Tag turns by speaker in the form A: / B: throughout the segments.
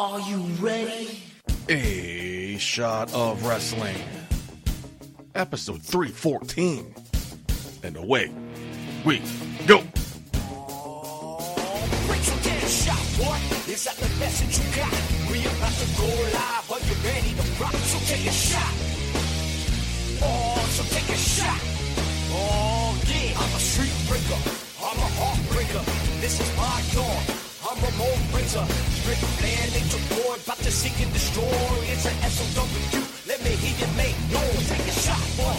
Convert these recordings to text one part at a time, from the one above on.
A: Are you ready?
B: A shot of wrestling. Episode 314. And away we go.
A: Wait till a shot, boy. Is that the best that you got? We about to go live. Are you ready to rock? So take a shot. Oh, so take a shot. Oh, yeah. I'm a street breaker. I'm a heartbreaker. This is my dawn. I'm Ramon Winter. Strip land, nature boy. About to seek and destroy. It's an SOW. Let me hear you make noise. Take a shot, boy.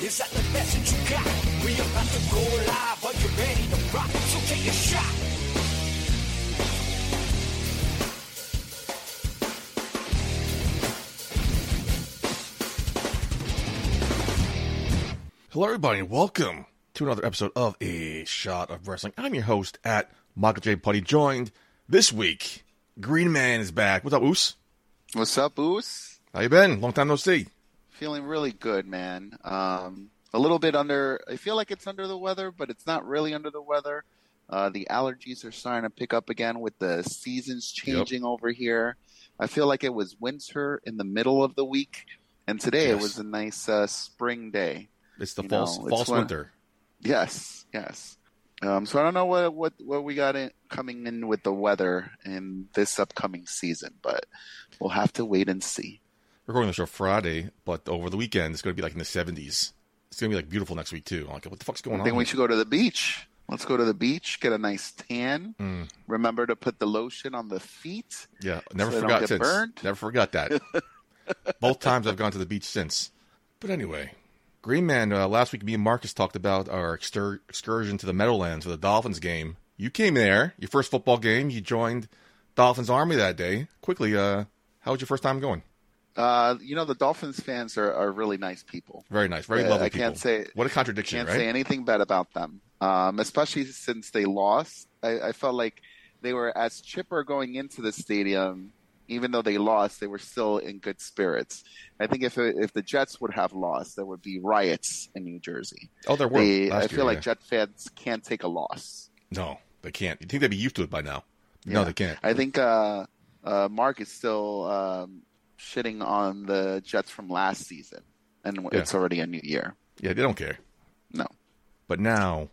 A: Is that the that you got? We about to go live. Are you ready to rock? So take a shot.
B: Hello, everybody, and welcome to another episode of A Shot of Wrestling. I'm your host at Michael J. Putty, joined this week. Green Man is back. What's up, Oos?
C: What's up, Oos?
B: How you been? Long time no see.
C: Feeling really good, man. Um, a little bit under. I feel like it's under the weather, but it's not really under the weather. Uh, the allergies are starting to pick up again with the seasons changing over here. I feel like it was winter in the middle of the week, and today it was a nice uh, spring day.
B: It's the
C: You
B: false
C: know,
B: false winter.
C: Yes, yes. Um, so I don't know what what what we got in, coming in with the weather in this upcoming season, but we'll have to wait and see.
B: We're recording the show Friday, but over the weekend it's going to be like in the 70s. It's going to be like beautiful next week too. I'm like, what the fuck's going
C: I
B: on?
C: I think we should go to the beach. Let's go to the beach, get a nice tan.
B: Mm.
C: Remember to put the lotion on the feet.
B: Yeah, never
C: so
B: forgot since.
C: burned?
B: Never forgot that. Both times I've gone to the beach since. But anyway, Green Man. Uh, last week, me and Marcus talked about our exter- excursion to the Meadowlands for the Dolphins game. You came there, your first football game. You joined Dolphins Army that day. Quickly, uh, how was your first time going?
C: Uh, you know, the Dolphins fans are, are really nice people.
B: Very nice, very
C: Yeah,
B: lovely
C: I
B: people.
C: can't say-
B: what a contradiction,
C: Can't
B: right?
C: say anything bad about them, um, especially since they lost. I, I felt like they were as chipper going into the stadium. Even though they lost, they were still in good spirits. I think if if the Jets would have lost, there would be riots in New Jersey.
B: oh, there were.
C: They, I feel
B: year,
C: like
B: yeah.
C: Jet fans can't take a loss.
B: no, they can't. You think they'd be used to it by now? No, they can't.
C: I think uh, uh, Mark is still um, shitting on the Jets from last season, and it's already a new year.
B: Yeah, they don't care.
C: No,
B: But now,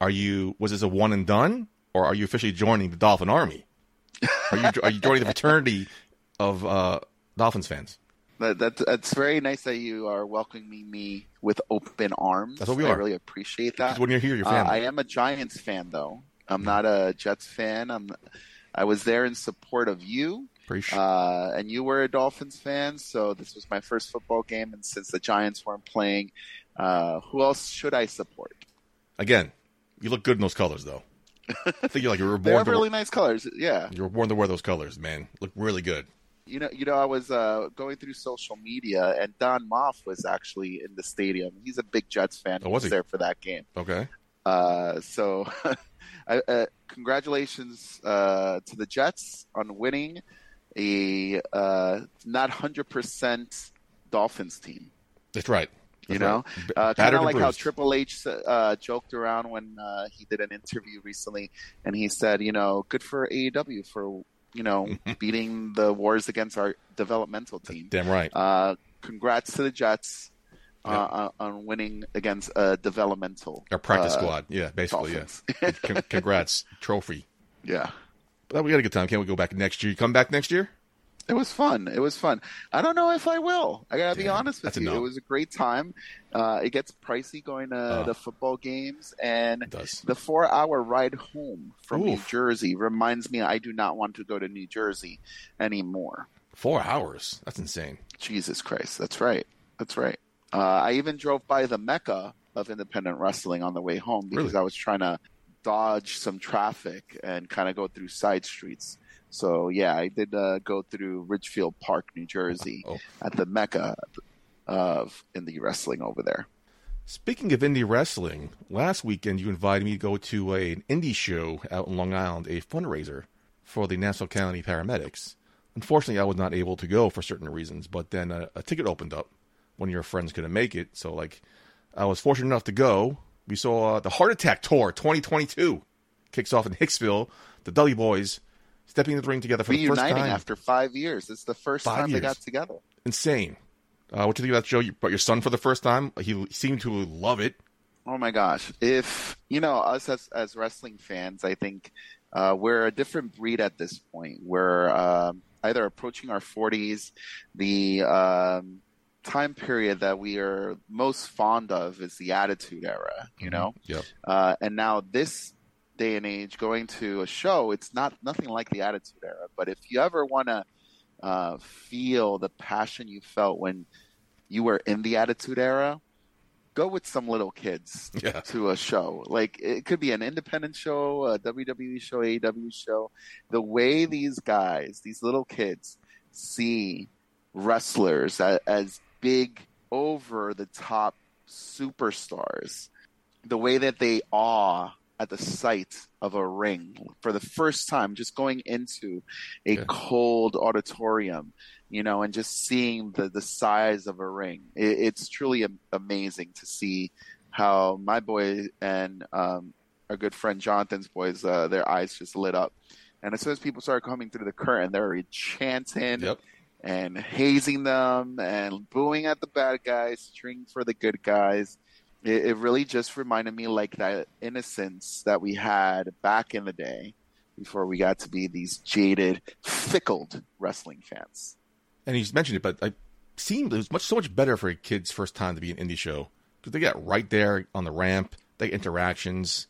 B: are you? Was this a one and done, or are you officially joining the Dolphin Army? Are you are you joining the fraternity of uh, Dolphins fans?
C: that, that that's very nice that you are welcoming me with open arms.
B: That's what we
C: I
B: are.
C: really appreciate that.
B: Because when you're here, you're
C: Uh,
B: family.
C: I am a Giants fan, though. I'm not a Jets fan. I'm. I was there in support of you, uh, and you were a Dolphins fan. So this was my first football game, and since the Giants weren't playing, uh, who else should I support?
B: Again, you look good in those colors, though. I think you're like you were
C: They
B: born.
C: have
B: To,
C: really nice colors. Yeah,
B: you were born to wear those colors, man. Look really good.
C: you know, you know, I was uh, going through social media, and Don Moff was actually in the stadium. He's a big Jets fan.
B: Oh, was he?
C: there for that game.
B: Okay.
C: Uh, so, I, uh, congratulations uh, to the Jets on winning a uh, not hundred percent Dolphins team.
B: That's right.
C: You know, uh, kind of like how. Triple H uh, joked around when uh, he did an interview recently, and he said, you know, good for AEW for you know beating the wars against our developmental team.
B: Damn right.
C: Uh, congrats to the Jets uh,
B: Yeah.
C: on, winning against a developmental
B: Our practice
C: uh,
B: squad. Yeah, basically.
C: Dolphins.
B: Yeah. Congrats, trophy.
C: yeah.
B: But we had a good time. Can't we go back next year? You come back next year?
C: It was fun. It was fun. I don't know if I will. I gotta be honest with you.
B: no.
C: It was a great time. Uh, it gets pricey going to
B: Uh.
C: the football games, and the four-hour ride home from New Jersey reminds me I do not want to go to New Jersey anymore.
B: Four hours. That's insane.
C: Jesus Christ, that's right. That's right. Uh, I even drove by the mecca of independent wrestling on the way home because
B: Really?
C: I was trying to dodge some traffic and kind of go through side streets. So yeah, I did uh, go through Ridgefield Park, New Jersey,
B: Oh.
C: at the mecca of indie wrestling over there.
B: Speaking of indie wrestling, last weekend you invited me to go to a, an indie show out in Long Island, a fundraiser for the Nassau County paramedics. Unfortunately, I was not able to go for certain reasons, but then a, a ticket opened up. One of your friends couldn't make it, so like I was fortunate enough to go. We saw uh, the Heart Attack Tour 2022 kicks off in Hicksville. The Dudley Boys stepping in the ring together for the first
C: reuniting
B: time.
C: after five years. It's the first
B: Five
C: time
B: years.
C: they got together.
B: Insane. Uh, what do you think about Joe? You brought your son for the first time. He seemed to love it.
C: Oh my gosh! If you know us as as wrestling fans, I think uh, we're a different breed at this point. We're um, either approaching our forties. The um, time period that we are most fond of is the Attitude Era. You know,
B: Yep.
C: uh, and now this day and age, going to a show, it's not nothing like the Attitude Era. But if you ever want to uh, feel the passion you felt when you were in the Attitude Era, go with some little kids
B: Yeah.
C: to a show. Like it could be an independent show, a WWE show, AEW show. The way these guys, these little kids, see wrestlers as, as big, over the top superstars, the way that they awe at the sight of a ring for the first time, just going into a
B: Yeah.
C: cold auditorium, you know, and just seeing the, the size of a ring. It, it's truly am- amazing to see how my boy and um, our good friend Jonathan's boys, uh, their eyes just lit up. And as soon as people started coming through the curtain, they were chanting
B: Yep.
C: and hazing them and booing at the bad guys, cheering for the good guys. It, it really just reminded me like that innocence that we had back in the day before we got to be these jaded, fickled wrestling fans.
B: And he's mentioned it, but I seemed it was much so much better for a kid's first time to be an indie show because they got right there on the ramp. They interactions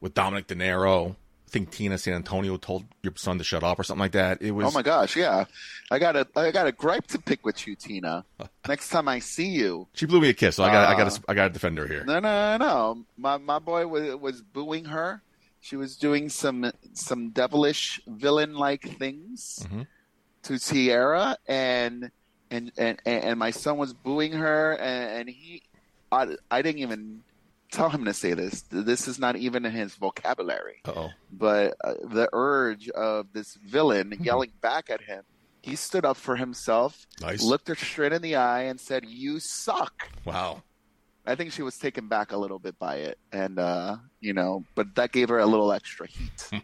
B: with Dominic De Niro. I think Tina San Antonio told your son to shut up or something like that. It was
C: Oh my gosh, yeah. I got a I got a gripe to pick with you, Tina. Next time I see you.
B: she blew me a kiss, so I got I
C: Uh,
B: got I got to defend her here.
C: No, no, no. My my boy was was booing her. She was doing some some devilish villain like things
B: Mhm.
C: to Tiara, and and and and my son was booing her, and, and he, I I didn't even tell him to say this. This is not even in his vocabulary.
B: Uh oh.
C: But uh, the urge of this villain yelling back at him, he stood up for himself,
B: Nice.
C: looked her straight in the eye, and said, "You suck."
B: Wow.
C: I think she was taken back a little bit by it, and uh, you know, but that gave her a little extra heat.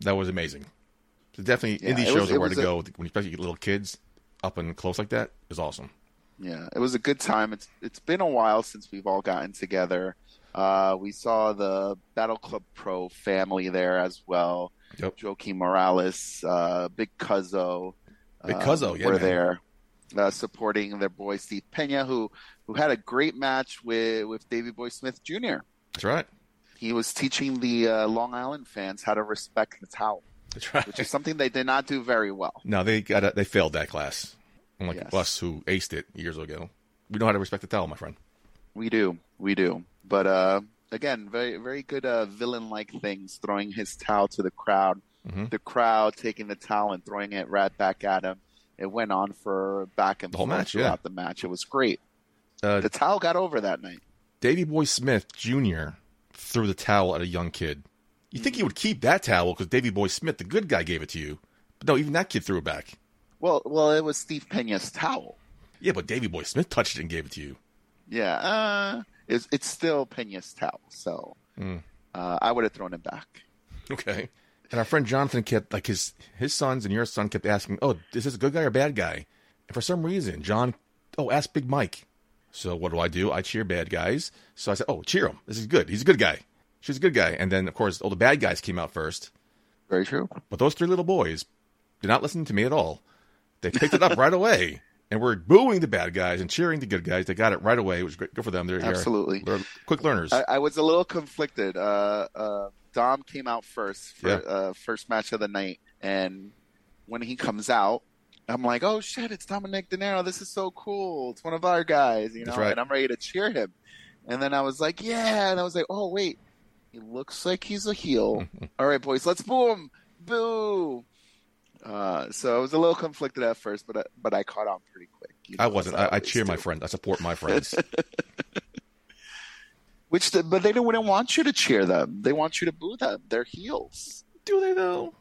B: That was amazing. So definitely,
C: Yeah,
B: indie shows
C: was-
B: are where to
C: a-
B: go when especially little kids up and close like that is awesome.
C: yeah, it was a good time. It's it's been a while since we've all gotten together. Uh, we saw the Battle Club Pro family there as well.
B: Yep.
C: Joaquin Morales, uh, Big Cuzzo,
B: Big
C: uh,
B: Cuzzo, yeah,
C: were
B: man.
C: there uh, supporting their boy Steve Pena, who who had a great match with with Davey Boy Smith Jr.
B: That's right.
C: He was teaching the uh, Long Island fans how to respect the towel.
B: That's right.
C: which is something they did not do very well.
B: No, they got a, they failed that class. Unlike
C: Yes.
B: us who aced it years ago. We know how to respect the towel, my friend.
C: We do, we do. But uh, again, very very good uh, villain like things, throwing his towel to the crowd,
B: Mhm.
C: the crowd taking the towel and throwing it right back at him. It went on for back and
B: The whole
C: forth
B: match, yeah.
C: the match. It was great.
B: Uh,
C: The towel got over that night.
B: Davey Boy Smith Jr. threw the towel at a young kid. You think he would keep that towel because Davey Boy Smith, the good guy, gave it to you. But no, even that kid threw it back.
C: Well, well, it was Steve Pena's towel.
B: Yeah, but Davey Boy Smith touched it and gave it to you.
C: Yeah, uh, it's it's still Pena's towel, so
B: Mm.
C: uh, I would have thrown him back.
B: Okay. And our friend Jonathan kept like his his sons and your son kept asking, "Oh, is this a good guy or a bad guy?" And for some reason, John, oh, ask Big Mike. So what do I do? I cheer bad guys. So I said, "Oh, cheer him. This is good. He's a good guy. She's a good guy." And then of course, all the bad guys came out first.
C: Very true.
B: But those three little boys did not listen to me at all. They picked it up right away and we're booing the bad guys and cheering the good guys. They got it right away. It was great. Good for them. They're,
C: Absolutely.
B: they're quick learners.
C: I, I was a little conflicted. Uh, uh, Dom came out first for
B: Yeah.
C: uh, first match of the night, and when he comes out, I'm like, "Oh shit, it's Dominic De Niro! This is so cool! It's one of our guys, you know."
B: That's right.
C: And I'm ready to cheer him. And then I was like, "Yeah," and I was like, "Oh wait, he looks like he's a heel. All right, boys, let's boo him! Boo!" Uh, so I was a little conflicted at first, but I, but I caught on pretty quick. you
B: I wasn't.
C: as
B: I, I
C: always
B: cheer my
C: do.
B: friends. I support my friends.
C: Which, the, but they don't, wouldn't want you to cheer them. They want you to boo them. They're heels.
B: do they though?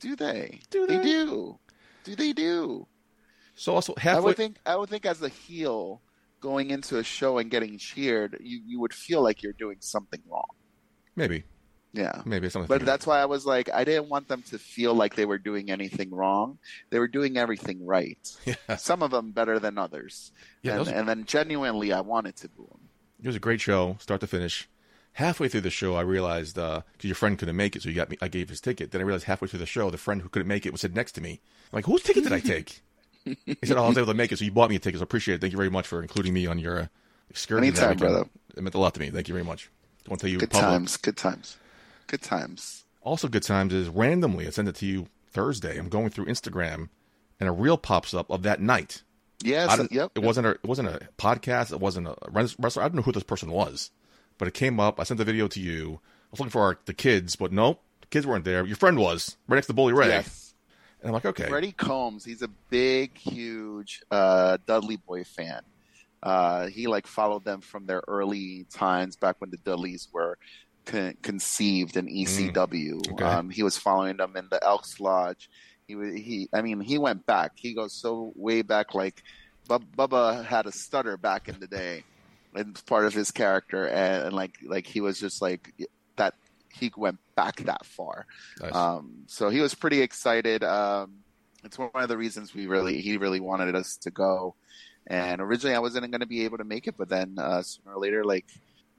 C: Do they?
B: Do
C: They
B: they?
C: do. Do they do?
B: So also
C: I would think. I would think as a heel going into a show and getting cheered, you you would feel like you're doing something wrong.
B: Maybe.
C: Yeah.
B: Maybe something.
C: But that's why I was like, I didn't want them to feel like they were doing anything wrong. They were doing everything right.
B: yeah,
C: Some of them better than others.
B: yeah.
C: and,
B: those-
C: and then genuinely, I wanted to boo them.
B: It was a great show, start to finish. Halfway through the show, I realized because your friend couldn't make it, so you got me. I gave his ticket. Then I realized halfway through the show, the friend who couldn't make it was sitting next to me. I'm like, whose ticket did I take? he said, "Oh, I was able to make it, so you bought me a ticket. So I appreciate it. Thank you very much for including me on your uh, excursion."
C: Anytime, brother.
B: It meant a lot to me. Thank you very much. I want to tell you,
C: Good times. Good times. Good times.
B: Also, good times is randomly. I sent it to you Thursday. I'm going through Instagram, and a reel pops up of that night.
C: Yes.
B: Didn't-
C: yep.
B: It wasn't a it wasn't a podcast. It wasn't a wrestler. I don't know who this person was, but it came up. I sent the video to you. I was looking for our, the kids, but nope, the kids weren't there. Your friend was right next to Bully Ray,
C: Yes.
B: and I'm like, okay,
C: Freddie Combs, he's a big, huge uh, Dudley Boy fan. Uh, he like followed them from their early times back when the Dudleys were con- conceived in ECW.
B: Okay.
C: Um, he was following them in the Elks Lodge. He he, I mean, he went back. He goes so way back. Like Bub- Bubba had a stutter back in the day, and it's part of his character, and, and like like he was just like that. He went back that far.
B: Nice.
C: Um, so he was pretty excited. Um, it's one of the reasons we really he really wanted us to go. And originally I wasn't going to be able to make it, but then uh, sooner or later, like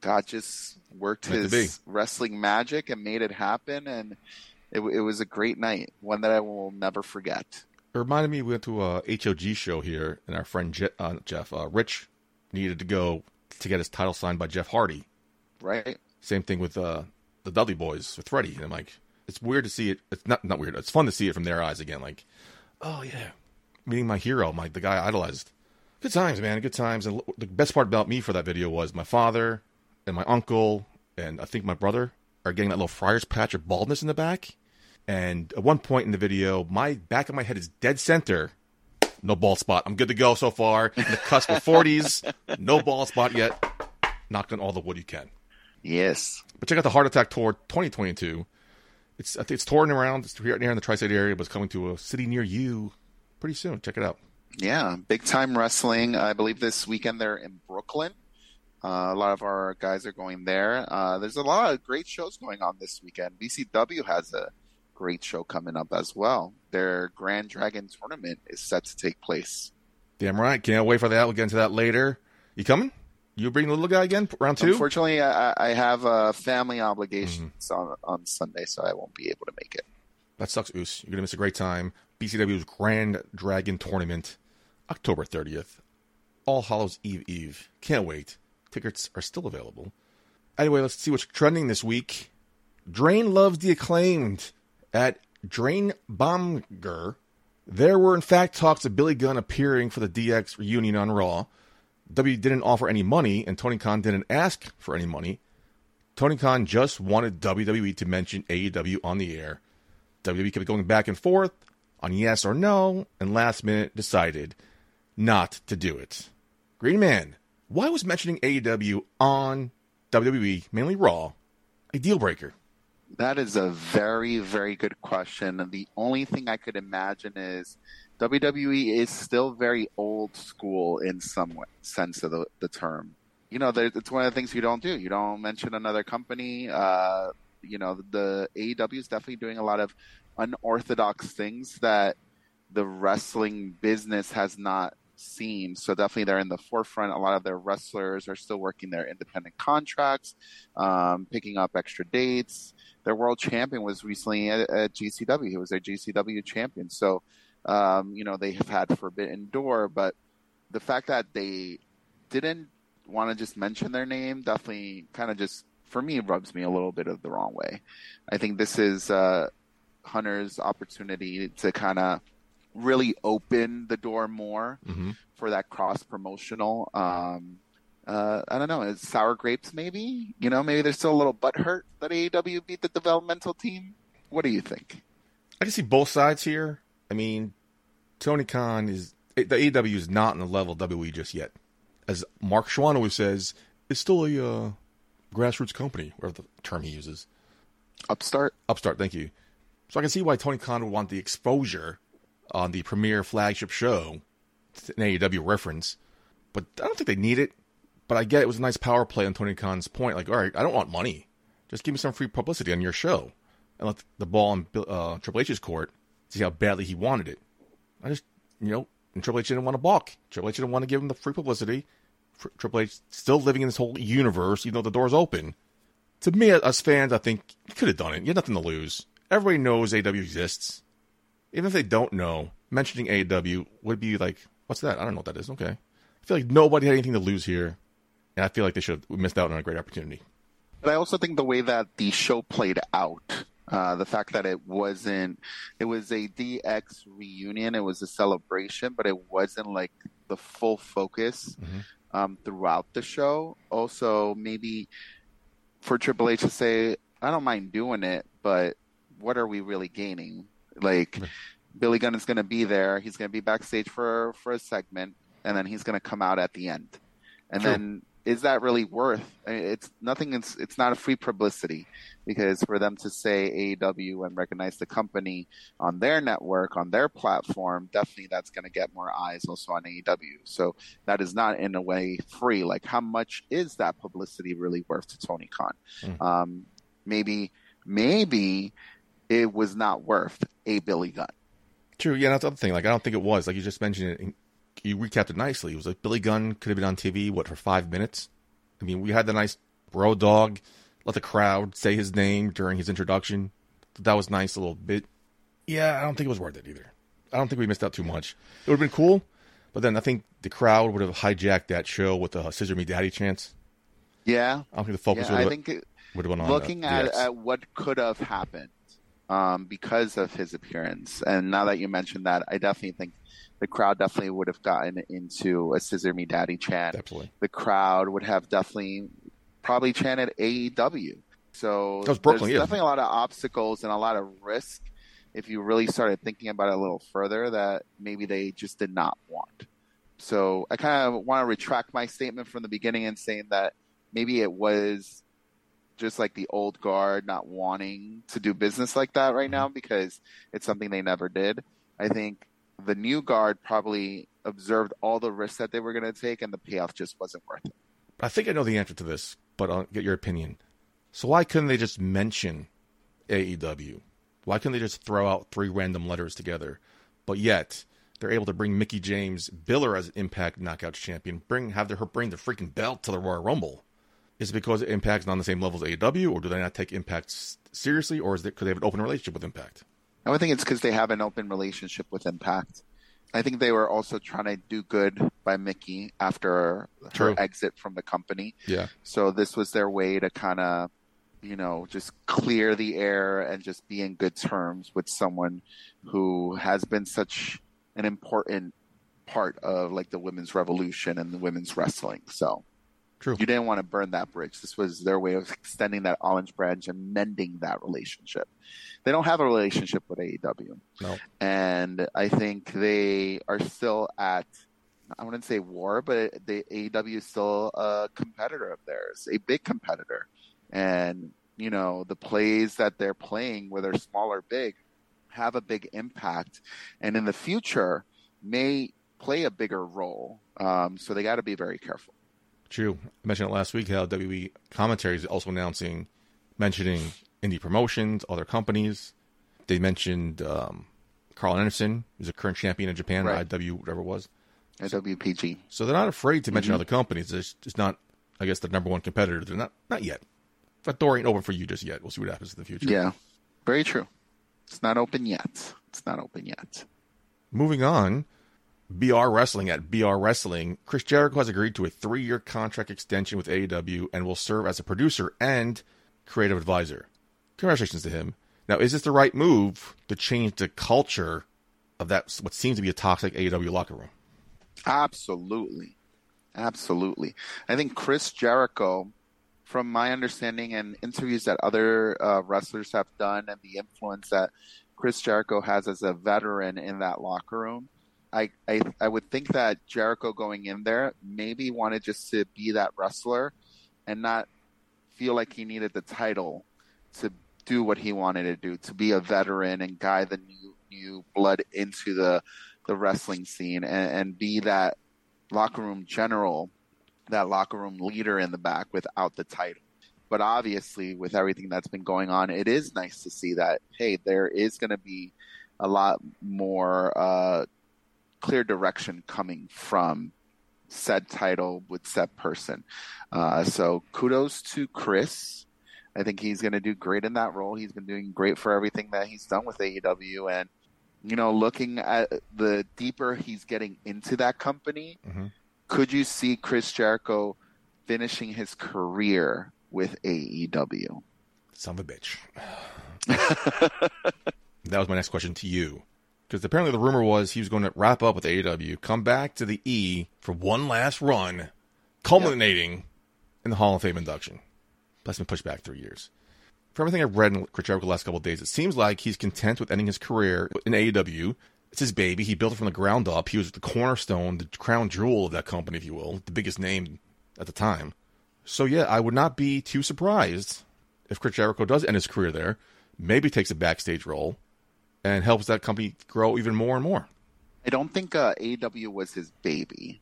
C: God just worked
B: Meant
C: his wrestling magic and made it happen, and it, it was a great night, one that I will never forget.
B: it reminded me we went to a HOG show here, and our friend Je- uh, Jeff uh, Rich needed to go to get his title signed by Jeff Hardy.
C: Right?
B: Same thing with uh, the Dudley Boys with Freddie. And I'm like, it's weird to see it. It's not not weird. It's fun to see it from their eyes again. Like, oh yeah, meeting my hero, my the guy I idolized. Good times, man. Good times. And the best part about me for that video was my father and my uncle and I think my brother are getting that little friar's patch of baldness in the back. And at one point in the video, my back of my head is dead center. No bald spot. I'm good to go so far. In the cusp of 40s. No bald spot yet. Knock on all the wood you can.
C: Yes.
B: But check out the Heart Attack Tour 2022. It's I think it's touring around. It's here here in the tri-state area, but it's coming to a city near you pretty soon. Check it out.
C: Yeah, big time wrestling. I believe this weekend they're in Brooklyn. Uh, a lot of our guys are going there. Uh, there's a lot of great shows going on this weekend. BCW has a great show coming up as well. Their Grand Dragon tournament is set to take place.
B: Damn right. Can't wait for that. We'll get into that later. You coming? You bring the little guy again? Round two?
C: Unfortunately, I, I have uh, family obligations on on Sunday, so I won't be able to make it.
B: That sucks, Oos. You're gonna miss a great time. BCW's Grand Dragon Tournament, October 30th. All Hallows Eve Eve. Can't wait. Tickets are still available. Anyway, let's see what's trending this week. Drain loves the acclaimed at Drain Bamager. There were in fact talks of Billy Gunn appearing for the DX reunion on Raw. W didn't offer any money, and Tony Khan didn't ask for any money. Tony Khan just wanted WWE to mention AEW on the air. WWE kept going back and forth on yes or no, and last minute decided not to do it. Green Man, why was mentioning AEW on WWE, mainly Raw, a deal breaker?
C: That is a very, very good question. And the only thing I could imagine is WWE is still very old school in some way, sense of the, the term. You know, it's one of the things you don't do. You don't mention another company. Uh, you know, the AEW is definitely doing a lot of unorthodox things that the wrestling business has not seen. So definitely they're in the forefront. A lot of their wrestlers are still working their independent contracts, um, picking up extra dates. Their world champion was recently at, at GCW. He was their GCW champion. So, um, you know, they have had Forbidden Door, but the fact that they didn't want to just mention their name definitely kind of just, for me, rubs me a little bit of the wrong way. I think this is uh, Hunter's opportunity to kind of really open the door more
B: Mm-hmm.
C: for that cross promotional. Um, uh, I don't know, it's sour grapes maybe. You know, maybe there's still a little butt hurt that AEW beat the developmental team. What do you think?
B: I can see both sides here. I mean, Tony Khan is the AEW is not on the level of WWE just yet. As Mark Schwann always says, it's still a uh, grassroots company, whatever the term he uses.
C: Upstart.
B: Upstart, thank you. So I can see why Tony Khan would want the exposure on the premier flagship show, an AEW reference. But I don't think they need it. But I get it was a nice power play on Tony Khan's point. Like, all right, I don't want money. Just give me some free publicity on your show and let the ball on uh, Triple H's court see how badly he wanted it. I just, you know, and Triple H didn't want to balk. Triple H didn't want to give him the free publicity. Triple H still living in this whole universe, even though the door's open. To me, as fans, I think he could have done it. You had nothing to lose. Everybody knows AW exists. Even if they don't know, mentioning AW would be like, what's that? I don't know what that is. Okay. I feel like nobody had anything to lose here. And I feel like they should have missed out on a great opportunity.
C: But I also think the way that the show played out, uh, the fact that it wasn't, it was a DX reunion, it was a celebration, but it wasn't like the full focus mm-hmm. um, throughout the show. Also, maybe for Triple H to say, I don't mind doing it, but what are we really gaining? Like, Billy Gunn is going to be there. He's going to be backstage for for a segment, and then he's going to come out at the end. And True. then is that really worth? It's nothing. It's it's not a free publicity because for them to say AEW and recognize the company on their network on their platform, definitely that's going to get more eyes also on AEW. So that is not in a way free. Like how much is that publicity really worth to Tony Khan? Mm. Um, maybe maybe it was not worth a Billy Gunn.
B: True. Yeah, that's the other thing. Like I don't think it was. Like you just mentioned it you recapped it nicely. It was like Billy Gunn could have been on TV, what, for five minutes? I mean, we had the nice Road Dog, let the crowd say his name during his introduction. That was nice a little bit. Yeah, I don't think it was worth it either. I don't think we missed out too much. It would have been cool, but then I think the crowd would have hijacked that show with the Scissor Me Daddy chance.
C: Yeah.
B: I don't think the focus
C: yeah,
B: would,
C: I think
B: it, would have
C: been on uh, Looking at, at what could have happened um, because of his appearance, and now that you mentioned that, I definitely think the crowd definitely would have gotten into a Scissor Me Daddy chant.
B: Definitely.
C: The crowd would have definitely probably chanted AEW. So
B: there's yeah.
C: definitely a lot of obstacles and a lot of risk if you really started thinking about it a little further that maybe they just did not want. So I kind of want to retract my statement from the beginning and saying that maybe it was just like the old guard not wanting to do business like that right now mm-hmm. because it's something they never did. I think the new guard probably observed all the risks that they were going to take, and the payoff just wasn't worth it.
B: I think I know the answer to this, but I'll get your opinion. So why couldn't they just mention AEW? Why couldn't they just throw out three random letters together? But yet they're able to bring Mickie James Biller as Impact Knockouts champion, bring have her bring the freaking belt to the Royal Rumble. Is it because Impact's not on the same level as AEW, or do they not take Impact seriously, or is it because they have an open relationship with Impact?
C: I think it's because they have an open relationship with Impact. I think they were also trying to do good by Mickie after True. her exit from the company.
B: Yeah.
C: So this was their way to kind of, you know, just clear the air and just be in good terms with someone who has been such an important part of like the women's revolution and the women's wrestling. So
B: True.
C: You didn't want to burn that bridge. This was their way of extending that olive branch and mending that relationship. They don't have a relationship with AEW.
B: No.
C: And I think they are still at I wouldn't say war, but the AEW is still a competitor of theirs, a big competitor. And, you know, the plays that they're playing, whether small or big, have a big impact. And in the future, may play a bigger role. Um, so they got to be very careful.
B: True. I mentioned it last week how WWE commentary is also announcing, mentioning indie promotions, other companies. They mentioned um, Karl Anderson, who's a current champion in Japan, right. IW, whatever it was.
C: IWPG.
B: So they're not afraid to mention mm-hmm. other companies. It's just not, I guess, the number one competitor. They're not, not yet. That door ain't open for you just yet. We'll see what happens in the future.
C: Yeah, very true. It's not open yet. It's not open yet.
B: Moving on, BR Wrestling at BR Wrestling, Chris Jericho has agreed to a three year contract extension with AEW and will serve as a producer and creative advisor. Congratulations to him. Now, is this the right move to change the culture of that, what seems to be a toxic AEW locker room?
C: Absolutely. Absolutely. I think Chris Jericho, from my understanding and interviews that other uh, wrestlers have done and the influence that Chris Jericho has as a veteran in that locker room, I, I I would think that Jericho going in there maybe wanted just to be that wrestler and not feel like he needed the title to do what he wanted to do, to be a veteran and guide the new new blood into the the wrestling scene and, and be that locker room general, that locker room leader in the back without the title. but obviously, with everything that's been going on, it is nice to see that hey, there is going to be a lot more uh, clear direction coming from said title with said person. Uh, so kudos to Chris. I think he's going to do great in that role. He's been doing great for everything that he's done with AEW. And, you know, looking at the deeper he's getting into that company,
B: Mhm.
C: could you see Chris Jericho finishing his career with AEW?
B: Son of a bitch. that was my next question to you. Because apparently the rumor was he was going to wrap up with AEW, come back to the E for one last run, culminating in the Hall of Fame induction. That's been pushed back three years. From everything I've read in Jericho the last couple of days, it seems like he's content with ending his career in AEW. It's his baby. He built it from the ground up. He was the cornerstone, the crown jewel of that company, if you will, the biggest name at the time. So yeah, I would not be too surprised if Chris Jericho does end his career there, maybe takes a backstage role, and helps that company grow even more and more.
C: I don't think uh, AEW was his baby.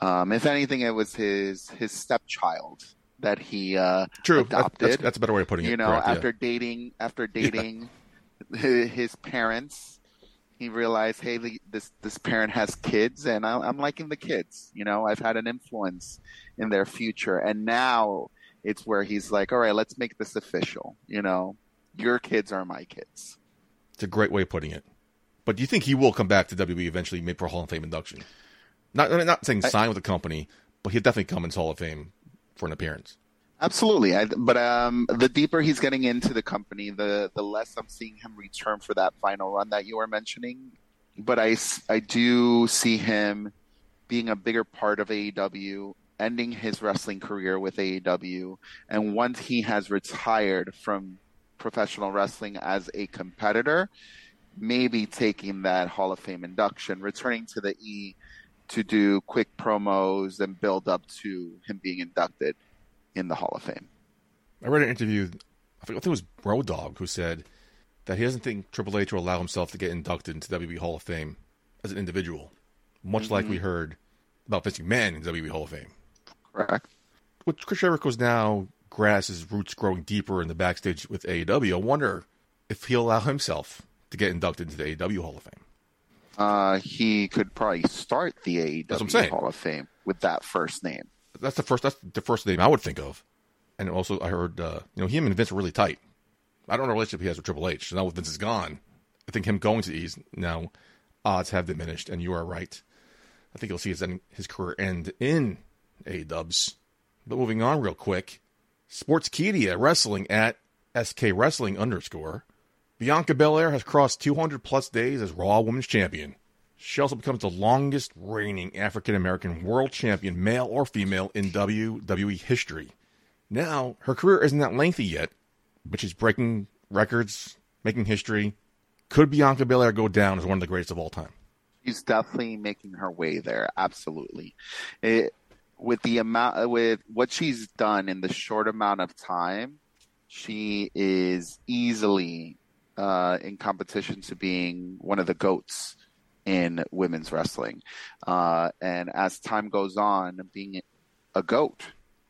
C: Um, if anything, it was his his stepchild that he uh,
B: True,
C: adopted.
B: that's, that's a better way of putting it.
C: you know,
B: correct, yeah.
C: after dating after dating his parents, he realized, hey, the- this this parent has kids, and I, I'm liking the kids. You know, I've had an influence in their future, and now it's where he's like, all right, let's make this official. You know, your kids are my kids.
B: It's a great way of putting it. But do you think he will come back to WWE eventually, maybe for Hall of Fame induction? Not, I mean, not saying
C: I-
B: sign with the company, but he'll definitely come into Hall of Fame for an appearance.
C: Absolutely, I, but um, the deeper he's getting into the company, the the less I'm seeing him return for that final run that you were mentioning. But I I do see him being a bigger part of AEW, ending his wrestling career with AEW, and once he has retired from professional wrestling as a competitor, maybe taking that Hall of Fame induction, returning to the E to do quick promos and build up to him being inducted in the Hall of Fame.
B: I read an interview, I think it was Road Dog, who said that he doesn't think Triple H will allow himself to get inducted into WWE Hall of Fame as an individual, much like we mm-hmm. heard about Vince McMahon in WWE Hall of Fame.
C: Correct.
B: With Chris Jericho's now grass his roots growing deeper in the backstage with AEW, I wonder if he'll allow himself to get inducted into the AEW Hall of Fame.
C: Uh, he could probably start the AEW
B: That's what I'm saying.
C: Hall of Fame with that first name.
B: That's the first. That's the first name I would think of. And also, I heard uh, you know him and Vince are really tight. I don't know what relationship he has with Triple H. Now with Vince is gone, I think him going to the East now odds have diminished. And you are right. I think you'll see his his career end in A Dubs. But moving on real quick, Sportskeeda wrestling at SK Wrestling underscore. Bianca Belair has crossed 200 plus days as Raw Women's Champion. She also becomes the longest reigning African American world champion, male or female, in WWE history. Now, her career isn't that lengthy yet, but she's breaking records, making history. Could Bianca Belair go down as one of the greatest of all time?
C: She's definitely making her way there. Absolutely. It, with the amount, with what she's done in the short amount of time, she is easily uh, in competition to being one of the goats in women's wrestling. Uh, and as time goes on, being a goat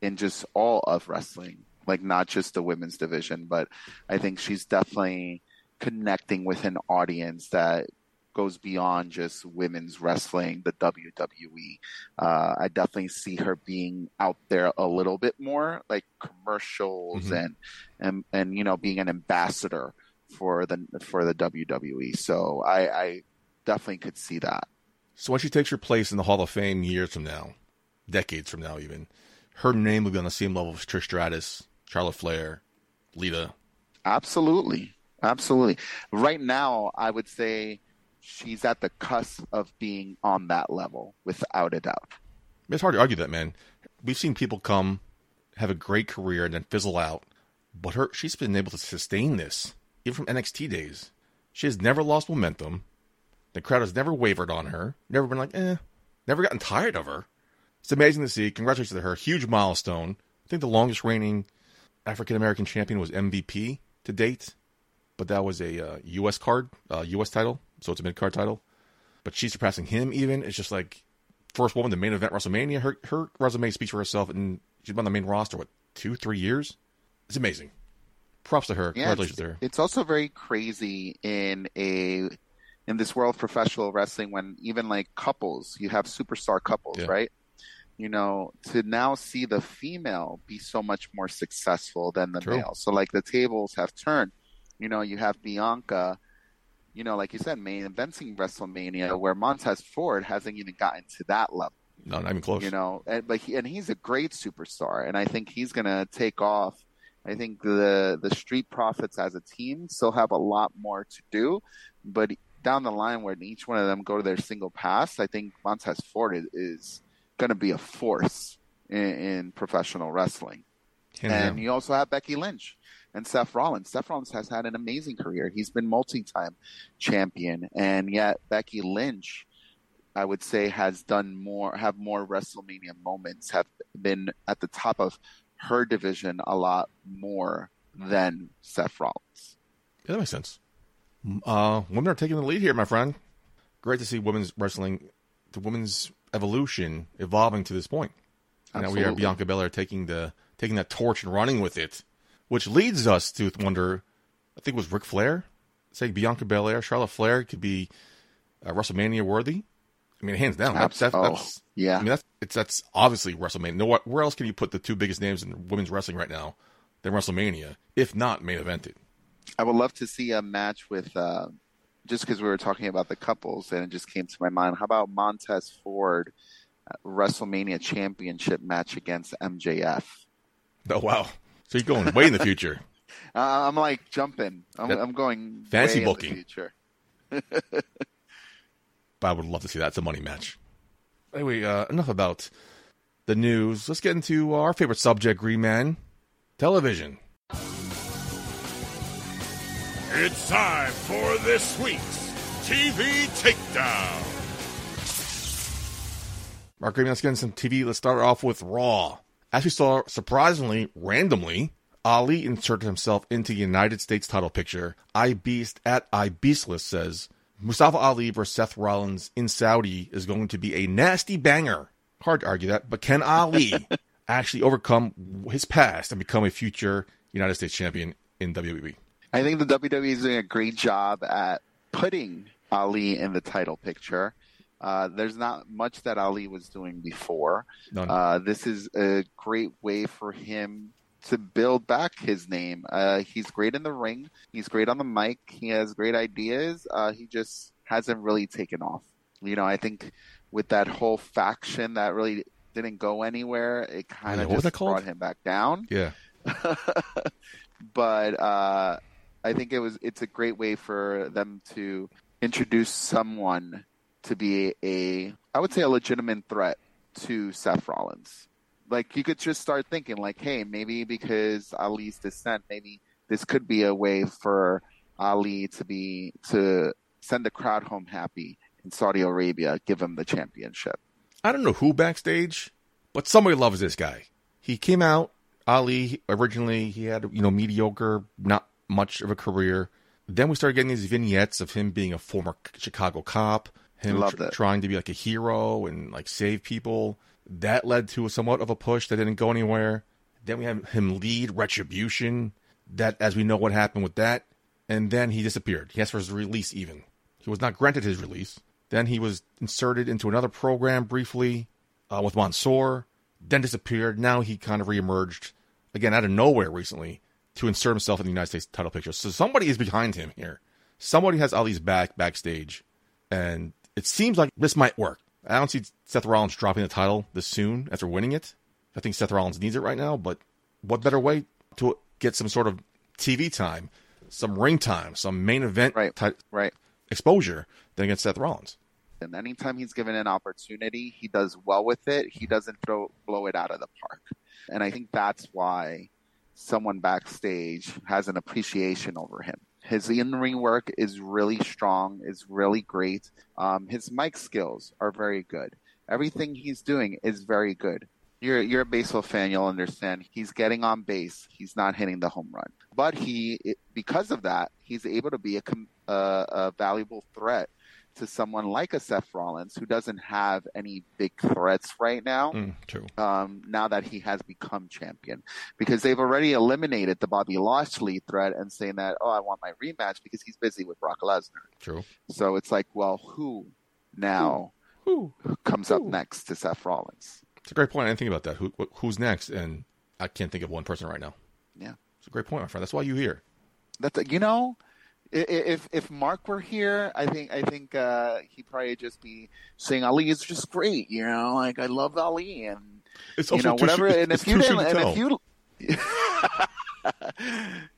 C: in just all of wrestling, like not just the women's division, but I think she's definitely connecting with an audience that goes beyond just women's wrestling, the WWE. Uh, I definitely see her being out there a little bit more, like commercials
B: Mhm.
C: and and and you know being an ambassador for the for the WWE. So I, I definitely could see that.
B: So when she takes her place in the Hall of Fame years from now, decades from now even, her name will be on the same level as Trish Stratus, Charlotte Flair, Lita.
C: Absolutely. Absolutely. Right now, I would say she's at the cusp of being on that level without a doubt.
B: It's hard to argue that, man. We've seen people come, have a great career, and then fizzle out. But her, she's been able to sustain this, even from NXT days. She has never lost momentum. The crowd has never wavered on her. Never been like, eh. Never gotten tired of her. It's amazing to see. Congratulations to her. Huge milestone. I think the longest reigning African American champion was MVP to date, but that was a uh, U.S. card, uh, U.S. title, so it's a mid card title. But she's surpassing him. Even it's just like first woman to main event WrestleMania. Her her resume speaks for herself, and she's been on the main roster what two three years. it's amazing. Props to her.
C: Yeah,
B: Congratulations
C: it's,
B: to her.
C: it's also very crazy in a in this world of professional wrestling when even like couples, you have superstar couples,
B: Yeah.
C: right? You know, to now see the female be so much more successful than the
B: True.
C: male. So like the tables have turned. You know, you have Bianca, you know, like you said, main eventing WrestleMania where Montez Ford hasn't even gotten to that level.
B: No, not even close.
C: you know and, but he, and he's a great superstar and i think he's going to take off. I think the the street profits as a team still have a lot more to do but down the line when each one of them go to their single pass i think montez ford is, is going to be a force in, in professional wrestling.
B: Hands
C: and you also have Becky Lynch and Seth Rollins. Seth Rollins has had an amazing career. He's been multi-time champion, and yet Becky Lynch, I would say, has done more, have more WrestleMania moments, have been at the top of her division a lot more than Seth Rollins.
B: Yeah, that makes sense. Uh, women are taking the lead here, my friend. Great to see women's wrestling, the women's evolution evolving to this point. Now we have Bianca Belair taking the taking that torch and running with it, which leads us to wonder. I think it was Ric Flair saying Bianca Belair, Charlotte Flair could be uh, WrestleMania worthy. I mean, hands down. That's, that's,
C: Oh,
B: that's
C: yeah.
B: I mean, that's it's that's obviously WrestleMania. No, where else can you put the two biggest names in women's wrestling right now than WrestleMania, if not main evented?
C: I would love to see a match with, uh, just because we were talking about the couples and it just came to my mind. How about Montez Ford uh, WrestleMania Championship match against MJF?
B: Oh wow! So you're going way in the future.
C: Uh, I'm like jumping. I'm,
B: That-
C: I'm going
B: fancy
C: way in the
B: booking.
C: future.
B: but I would love to see that. It's a money match. Anyway, uh, enough about the news. Let's get into our favorite subject, Green Man, television.
D: It's time for this week's TV Takedown.
B: Mark Green, let's get into some TV. Let's start off with Raw. As we saw, surprisingly, randomly, Ali inserted himself into the United States title picture. iBeast at iBeastless says Mustafa Ali versus Seth Rollins in Saudi is going to be a nasty banger. Hard to argue that, but can Ali actually overcome his past and become a future United States champion in? WWE?
C: I think the WWE is doing a great job at putting Ali in the title picture. Uh, there's not much that Ali was doing before. Uh, this is a great way for him to build back his name. Uh, he's great in the ring. He's great on the mic. He has great ideas. Uh, he just hasn't really taken off. You know, I think with that whole faction that really didn't go anywhere, it kind of just brought him back down
B: yeah.
C: but uh, I think it was it's a great way for them to introduce someone to be a I would say a legitimate threat to Seth Rollins. Like you could just start thinking like, hey, maybe because Ali's descent, maybe this could be a way for Ali to be to send the crowd home happy in Saudi Arabia, give him the championship.
B: I don't know who backstage, but somebody loves this guy. He came out, Ali, originally, he had, you know, mediocre, not much of a career. Then we started getting these vignettes of him being a former Chicago cop, him
C: Loved
B: tr- trying to be like a hero and like save people. That led to somewhat of a push that didn't go anywhere. Then we had him lead Retribution. That, as we know what happened with that. And then he disappeared. He asked for his release even. He was not granted his release. Then he was inserted into another program briefly uh, with Mansoor, then disappeared. Now he kind of reemerged again out of nowhere recently to insert himself in the United States title picture. So somebody is behind him here. Somebody has Ali's back backstage, and it seems like this might work. I don't see Seth Rollins dropping the title this soon after winning it. I think Seth Rollins needs it right now, but what better way to get some sort of TV time, some ring time, some main event
C: Right.
B: type
C: Right.
B: exposure than against Seth Rollins?
C: And anytime he's given an opportunity, he does well with it. He doesn't throw blow it out of the park. And I think that's why someone backstage has an appreciation over him. His in-ring work is really strong, is really great. Um, his mic skills are very good. Everything he's doing is very good. You're you're a baseball fan, you'll understand. He's getting on base. He's not hitting the home run, but he, because of that, he's able to be a uh, a valuable threat to someone like a Seth Rollins who doesn't have any big threats right now.
B: Mm, true.
C: Um, now that he has become champion, because they've already eliminated the Bobby Lashley threat and saying that, oh, I want my rematch because he's busy with Brock Lesnar.
B: True.
C: So it's like, well, who now
B: Who? who?
C: comes up next to Seth Rollins?
B: It's a great point. I didn't think about that. Who, who's next? And I can't think of one person right now.
C: Yeah.
B: It's a great point, my friend. That's why you here.
C: That's you know, if if Mark were here, I think I think uh, he'd probably just be saying Ali is just great. You know, like I love Ali and
B: It's
C: you know whatever. and if you didn't, and if you.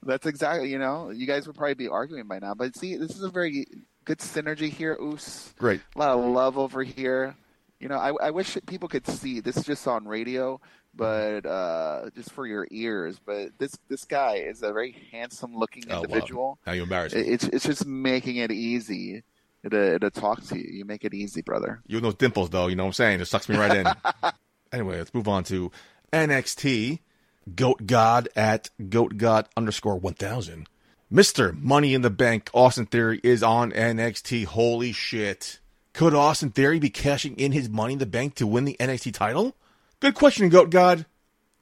C: That's exactly, you know, you guys would probably be arguing by now. But see, this is a very good synergy here, Oos.
B: Great.
C: A lot of love over here. You know, I, I wish people could see this is just on radio, but uh, just for your ears. But this this guy is a very handsome looking
B: Oh, wow.
C: individual.
B: Now you embarrass me.
C: It- It's it's just making it easy to to talk to you. You make it easy, brother.
B: You know dimples, though. You know what I'm saying? It sucks me right in. anyway, let's move on to NXT. Goat God at Goat God underscore 1000. Mr. Money in the Bank Austin Theory is on NXT. Holy shit. Could Austin Theory be cashing in his Money in the Bank to win the NXT title? Good question, Goat God.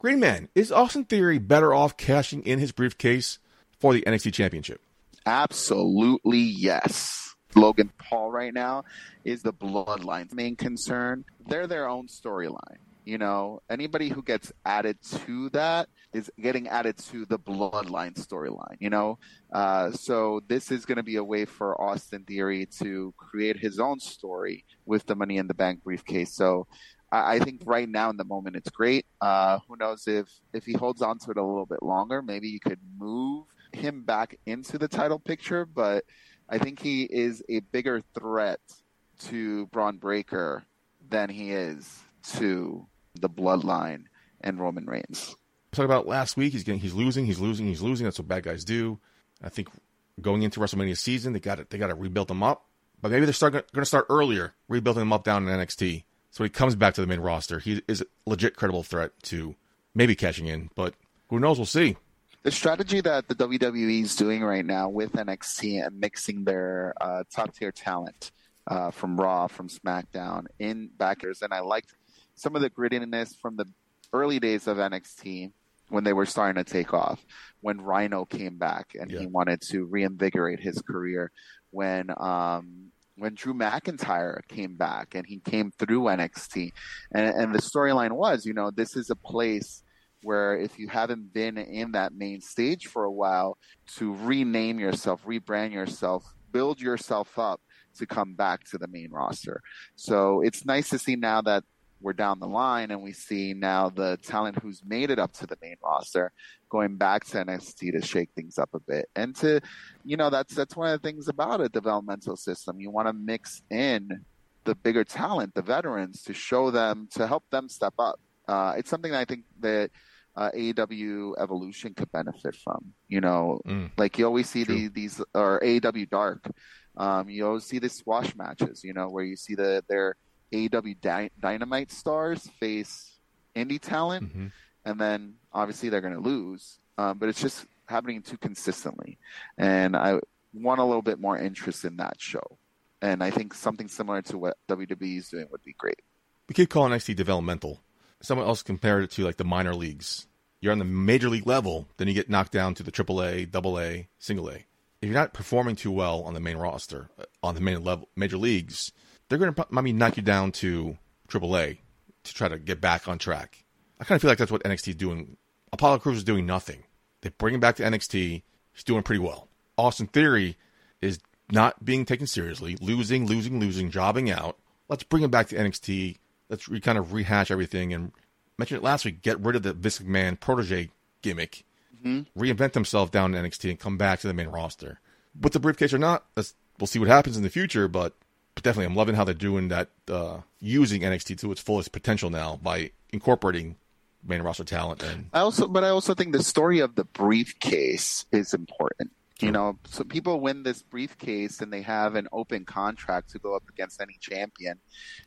B: Green Man, is Austin Theory better off cashing in his briefcase for the NXT Championship?
C: Absolutely yes. Logan Paul right now is the Bloodline's main concern. They're their own storyline. You know, anybody who gets added to that is getting added to the Bloodline storyline. You know, uh, so this is going to be a way for Austin Theory to create his own story with the Money in the Bank briefcase. So I, I think right now in the moment it's great. Uh, who knows if if he holds on to it a little bit longer, maybe you could move him back into the title picture. But I think he is a bigger threat to Bron Breakker than he is to the Bloodline and Roman Reigns.
B: talked about last week. He's getting, he's losing, he's losing, he's losing. That's what bad guys do. I think going into WrestleMania season, they got it. They got to rebuild them up. But maybe they're going to start earlier, rebuilding them up down in NXT. So when he comes back to the main roster. He is a legit credible threat to maybe catching in, but who knows? We'll see.
C: The strategy that the WWE is doing right now with NXT and mixing their uh, top tier talent uh, from Raw, from SmackDown in backers, and I liked some of the grittiness from the early days of NXT when they were starting to take off. When Rhyno came back and
B: Yeah.
C: he wanted to reinvigorate his career. When um, when Drew McIntyre came back and he came through NXT, and, and the storyline was, you know, this is a place where if you haven't been in that main stage for a while, to rename yourself, rebrand yourself, build yourself up to come back to the main roster. So it's nice to see now that we're down the line and we see now the talent who's made it up to the main roster going back to NXT to shake things up a bit. And to, you know, that's that's one of the things about a developmental system. You want to mix in the bigger talent, the veterans, to show them to help them step up. Uh, it's something that I think that uh, AEW Elevation could benefit from. You know,
B: Mm.
C: like you always see the, these or AEW Dark. Um, you always see the squash matches. You know, where you see the their Dy- Dynamite stars face indie talent,
B: Mhm.
C: and then obviously they're going to lose. Um, but it's just happening too consistently, and I want a little bit more interest in that show. And I think something similar to what WWE is doing would be great.
B: We keep calling NXT developmental. Someone else compared it to like the minor leagues. You're on the major league level, then you get knocked down to the AAA, double A, single A. If you're not performing too well on the main roster, uh, on the main level, major leagues, they're going to maybe knock you down to AAA to try to get back on track. I kind of feel like that's what NXT is doing. Apollo Crews is doing nothing. They bring him back to NXT. He's doing pretty well. Austin Theory is not being taken seriously, losing, losing, losing, jobbing out. Let's bring him back to NXT. Let's re- kind of rehash everything and mentioned it last week. Get rid of the Vince McMahon protege gimmick, mm-hmm. reinvent himself down in NXT, and come back to the main roster. With the briefcase or not, we'll see what happens in the future. But definitely, I'm loving how they're doing that, uh, using NXT to its fullest potential now by incorporating main roster talent and
C: I also, but I also think the story of the briefcase is important. You know, so people win this briefcase and they have an open contract to go up against any champion,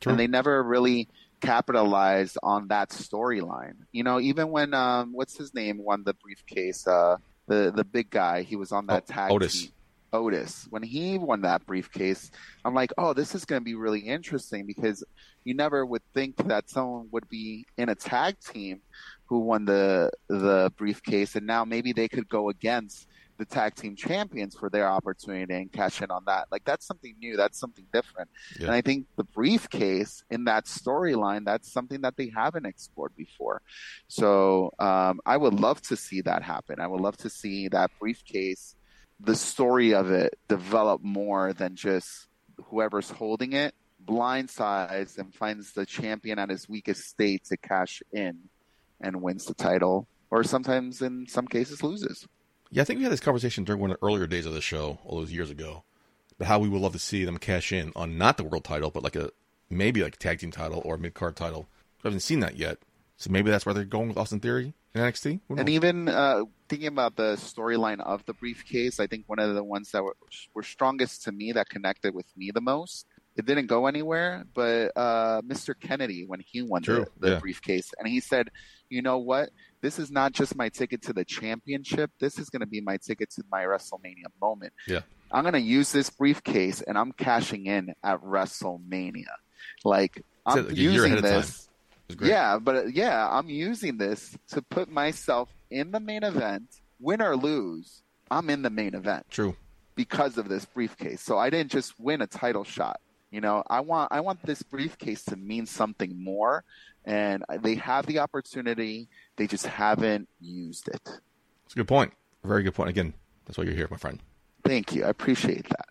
C: and they never really capitalized on that storyline. You know, even when um, what's his name won the briefcase, uh, the the big guy, he was on that
B: Oh,
C: tag
B: Otis.
C: team. Otis when he won that briefcase. I'm like, oh, this is going to be really interesting because you never would think that someone would be in a tag team who won the the briefcase, and now maybe they could go against the tag team champions for their opportunity and cash in on that. Like that's something new. That's something different.
B: Yeah.
C: And I think the briefcase in that storyline, that's something that they haven't explored before. So um, I would love to see that happen. I would love to see that briefcase, the story of it develop more than just whoever's holding it blindsides and finds the champion at his weakest state to cash in and wins the title, or sometimes in some cases loses.
B: Yeah, I think we had this conversation during one of the earlier days of the show, all those years ago, about how we would love to see them cash in on not the world title, but like a maybe like a tag team title or mid card title. I haven't seen that yet, so maybe that's where they're going with Austin Theory NXT.
C: And even uh, thinking about the storyline of the briefcase, I think one of the ones that were, were strongest to me, that connected with me the most, it didn't go anywhere, but uh, Mr. Kennedy, when he won
B: True,
C: the, the
B: yeah.
C: briefcase, and he said, you know what? This is not just my ticket to the championship. This is going to be my ticket to my WrestleMania moment.
B: Yeah.
C: I'm going to use this briefcase and I'm cashing in at WrestleMania. Like, I'm
B: Like a year ahead
C: using this.
B: It was great.
C: Yeah, but uh, yeah, I'm using this to put myself in the main event, win or lose. I'm in the main event
B: True.
C: because of this briefcase. So I didn't just win a title shot. You know, I want I want this briefcase to mean something more, and they have the opportunity. They just haven't used it.
B: It's a good point. Very good point. Again, that's why you're here, my friend.
C: Thank you. I appreciate that.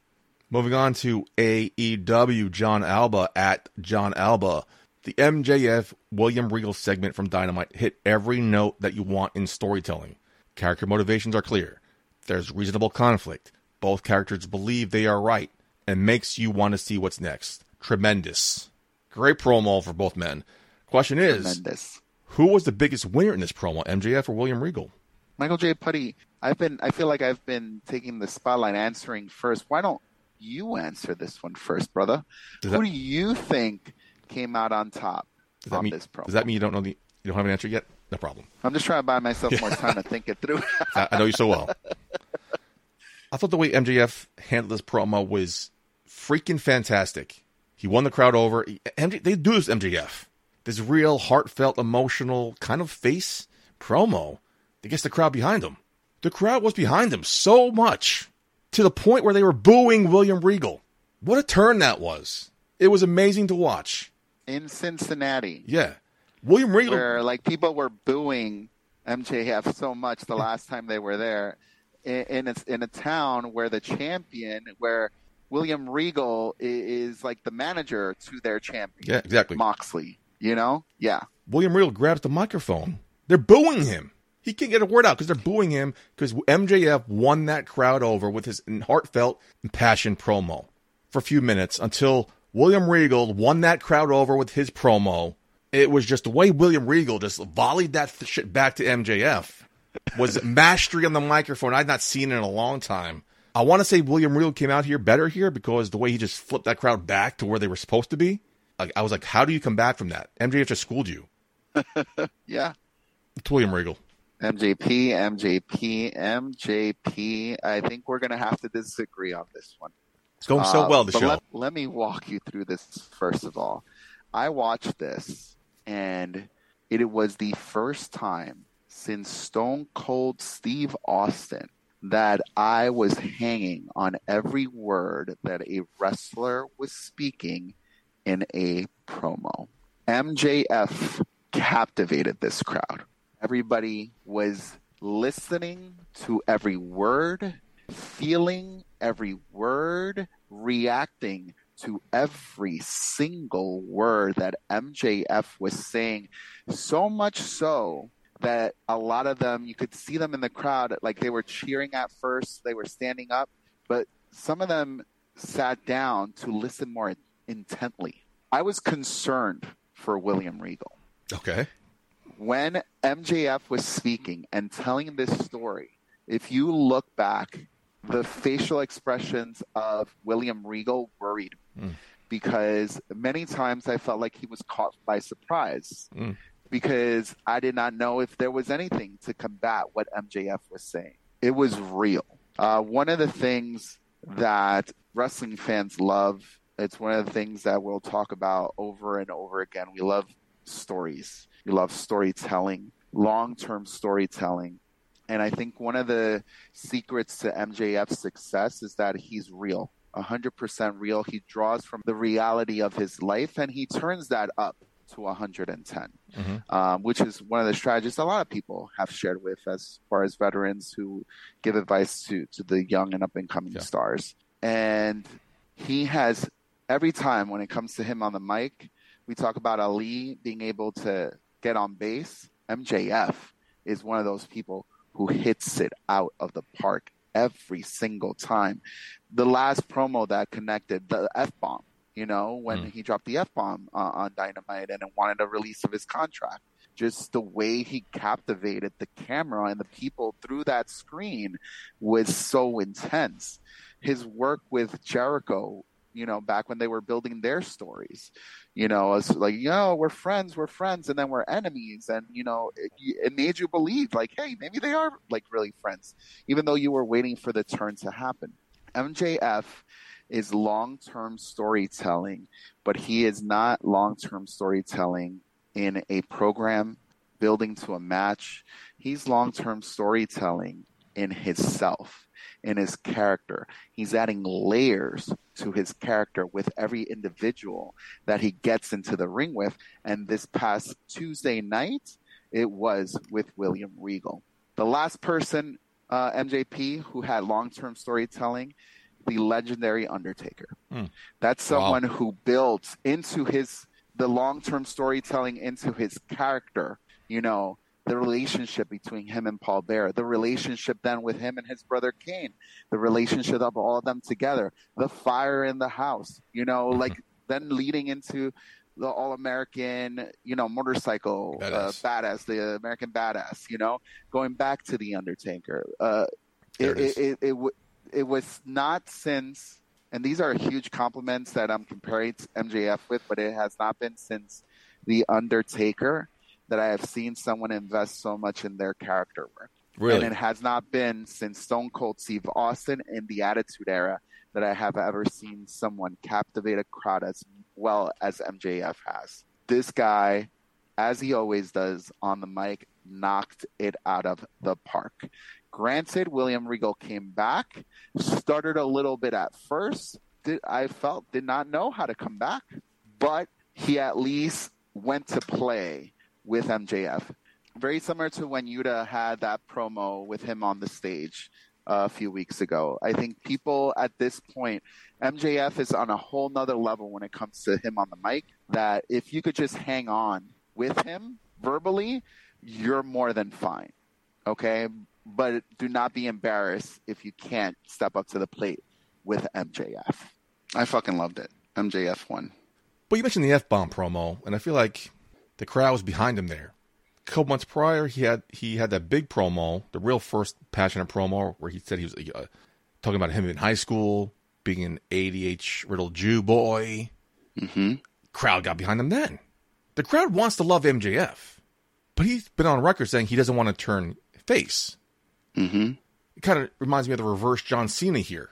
B: Moving on to AEW, John Alba at John Alba. The MJF William Regal segment from Dynamite hit every note that you want in storytelling. Character motivations are clear. There's reasonable conflict. Both characters believe they are right and makes you want to see what's next. Tremendous. Great promo for both men. Question is,
C: Tremendous.
B: who was the biggest winner in this promo, MJF or William Regal?
C: Michael J. Putty, I've been I feel like I've been taking the spotlight answering first. Why don't you answer this one first, brother?
B: Does
C: Who
B: that-
C: do you think came out on top
B: Does that
C: on
B: mean
C: this promo?
B: does that mean you don't know the you don't have an answer yet? No problem.
C: I'm just trying to buy myself more time to think it through.
B: I, I know you so well. I thought the way MJF handled this promo was freaking fantastic. He won the crowd over. MJ, they do this MJF. This real heartfelt, emotional kind of face promo that gets the crowd behind him. The crowd was behind him so much to the point where they were booing William Regal. What a turn that was. It was amazing to watch.
C: In Cincinnati,
B: Yeah. William Regal.
C: where like people were booing MJF so much the last time they were there, in in a, in a town where the champion, where William Regal i- is like the manager to their champion,
B: Yeah, exactly.
C: Moxley. You know, yeah.
B: William Regal grabs the microphone. They're booing him. He can't get a word out because they're booing him because MJF won that crowd over with his heartfelt and passionate promo for a few minutes until William Regal won that crowd over with his promo. It was just the way William Regal just volleyed that th- shit back to MJF was mastery on the microphone. I'd not seen it in a long time. I want to say William Regal came out here better here because the way he just flipped that crowd back to where they were supposed to be. Like, I was like, how do you come back from that? MJF just schooled you.
C: Yeah.
B: It's William Regal.
C: MJP, MJP, MJP. I think we're going to have to disagree on this one.
B: It's going so
C: Uh,
B: well, the
C: but
B: show.
C: Let, let me walk you through this first of all. I watched this, and it was the first time since Stone Cold Steve Austin that I was hanging on every word that a wrestler was speaking in a promo. MJF captivated this crowd. Everybody was listening to every word, feeling every word, reacting to every single word that MJF was saying. So much so that a lot of them, you could see them in the crowd, like they were cheering at first, they were standing up, but some of them sat down to listen more intently. I was concerned for William Regal
B: Okay.
C: when MJF was speaking and telling this story, if you look back, the facial expressions of William Regal worried me
B: Mm.
C: because many times I felt like he was caught by surprise
B: Mm.
C: because I did not know if there was anything to combat what MJF was saying. It was real. Uh, one of the things that wrestling fans love. It's one of the things that we'll talk about over and over again. We love stories. We love storytelling, long-term storytelling. And I think one of the secrets to MJF's success is that he's real, 100% real. He draws from the reality of his life and he turns that up to 110,
B: Mhm.
C: um, which is one of the strategies a lot of people have shared with as far as veterans who give advice to, to the young and up and coming
B: Yeah.
C: stars. And he has, every time when it comes to him on the mic, we talk about Ali being able to get on base. MJF is one of those people who hits it out of the park every single time. The last promo that connected the F bomb, you know, when
B: Mm.
C: he dropped the F bomb uh, on Dynamite and wanted a release of his contract. Just the way he captivated the camera and the people through that screen was so intense. His work with Jericho, you know, back when they were building their stories, you know, it's like, yo, we're friends, we're friends, and then we're enemies. And, you know, it, it made you believe, like, hey, maybe they are like really friends, even though you were waiting for the turn to happen. MJF is long term storytelling, but he is not long term storytelling in a program building to a match. He's long term storytelling in himself, in his character. He's adding layers to his character with every individual that he gets into the ring with. And this past Tuesday night, it was with William Regal. The last person, uh, MJP, who had long term storytelling, the legendary Undertaker.
B: Hmm.
C: That's
B: Wow.
C: someone who built into his the long term storytelling into his character, you know, the relationship between him and Paul Bearer, the relationship then with him and his brother Kane, the relationship of all of them together, the fire in the house, you know,
B: Mhm.
C: like then leading into the all American, you know, motorcycle
B: Badass.
C: Uh, badass, the American badass, you know, going back to the Undertaker. Uh, it,
B: it
C: it, it, it, w- it was not since, and these are huge compliments that I'm comparing to MJF with, but it has not been since the Undertaker that I have seen someone invest so much in their character work.
B: Really?
C: And it has not been since Stone Cold Steve Austin in the Attitude Era that I have ever seen someone captivate a crowd as well as MJF has. This guy, as he always does on the mic, knocked it out of the park. Granted, William Regal came back, started a little bit at first. Did, I felt did not know how to come back, but he at least went to play with MJF. Very similar to when Yuta had that promo with him on the stage uh, a few weeks ago. I think people at this point, MJF is on a whole nother level when it comes to him on the mic. That if you could just hang on with him verbally, you're more than fine. Okay, but do not be embarrassed if you can't step up to the plate with MJF. I fucking loved it. MJF won.
B: But you mentioned the F bomb promo, and I feel like the crowd was behind him there. A couple months prior, he had he had that big promo, the real first passionate promo, where he said he was uh, talking about him in high school, being an ADH riddled Jew boy.
C: hmm
B: Crowd got behind him then. The crowd wants to love MJF, but he's been on record saying he doesn't want to turn face.
C: hmm
B: It kind of reminds me of the reverse John Cena here,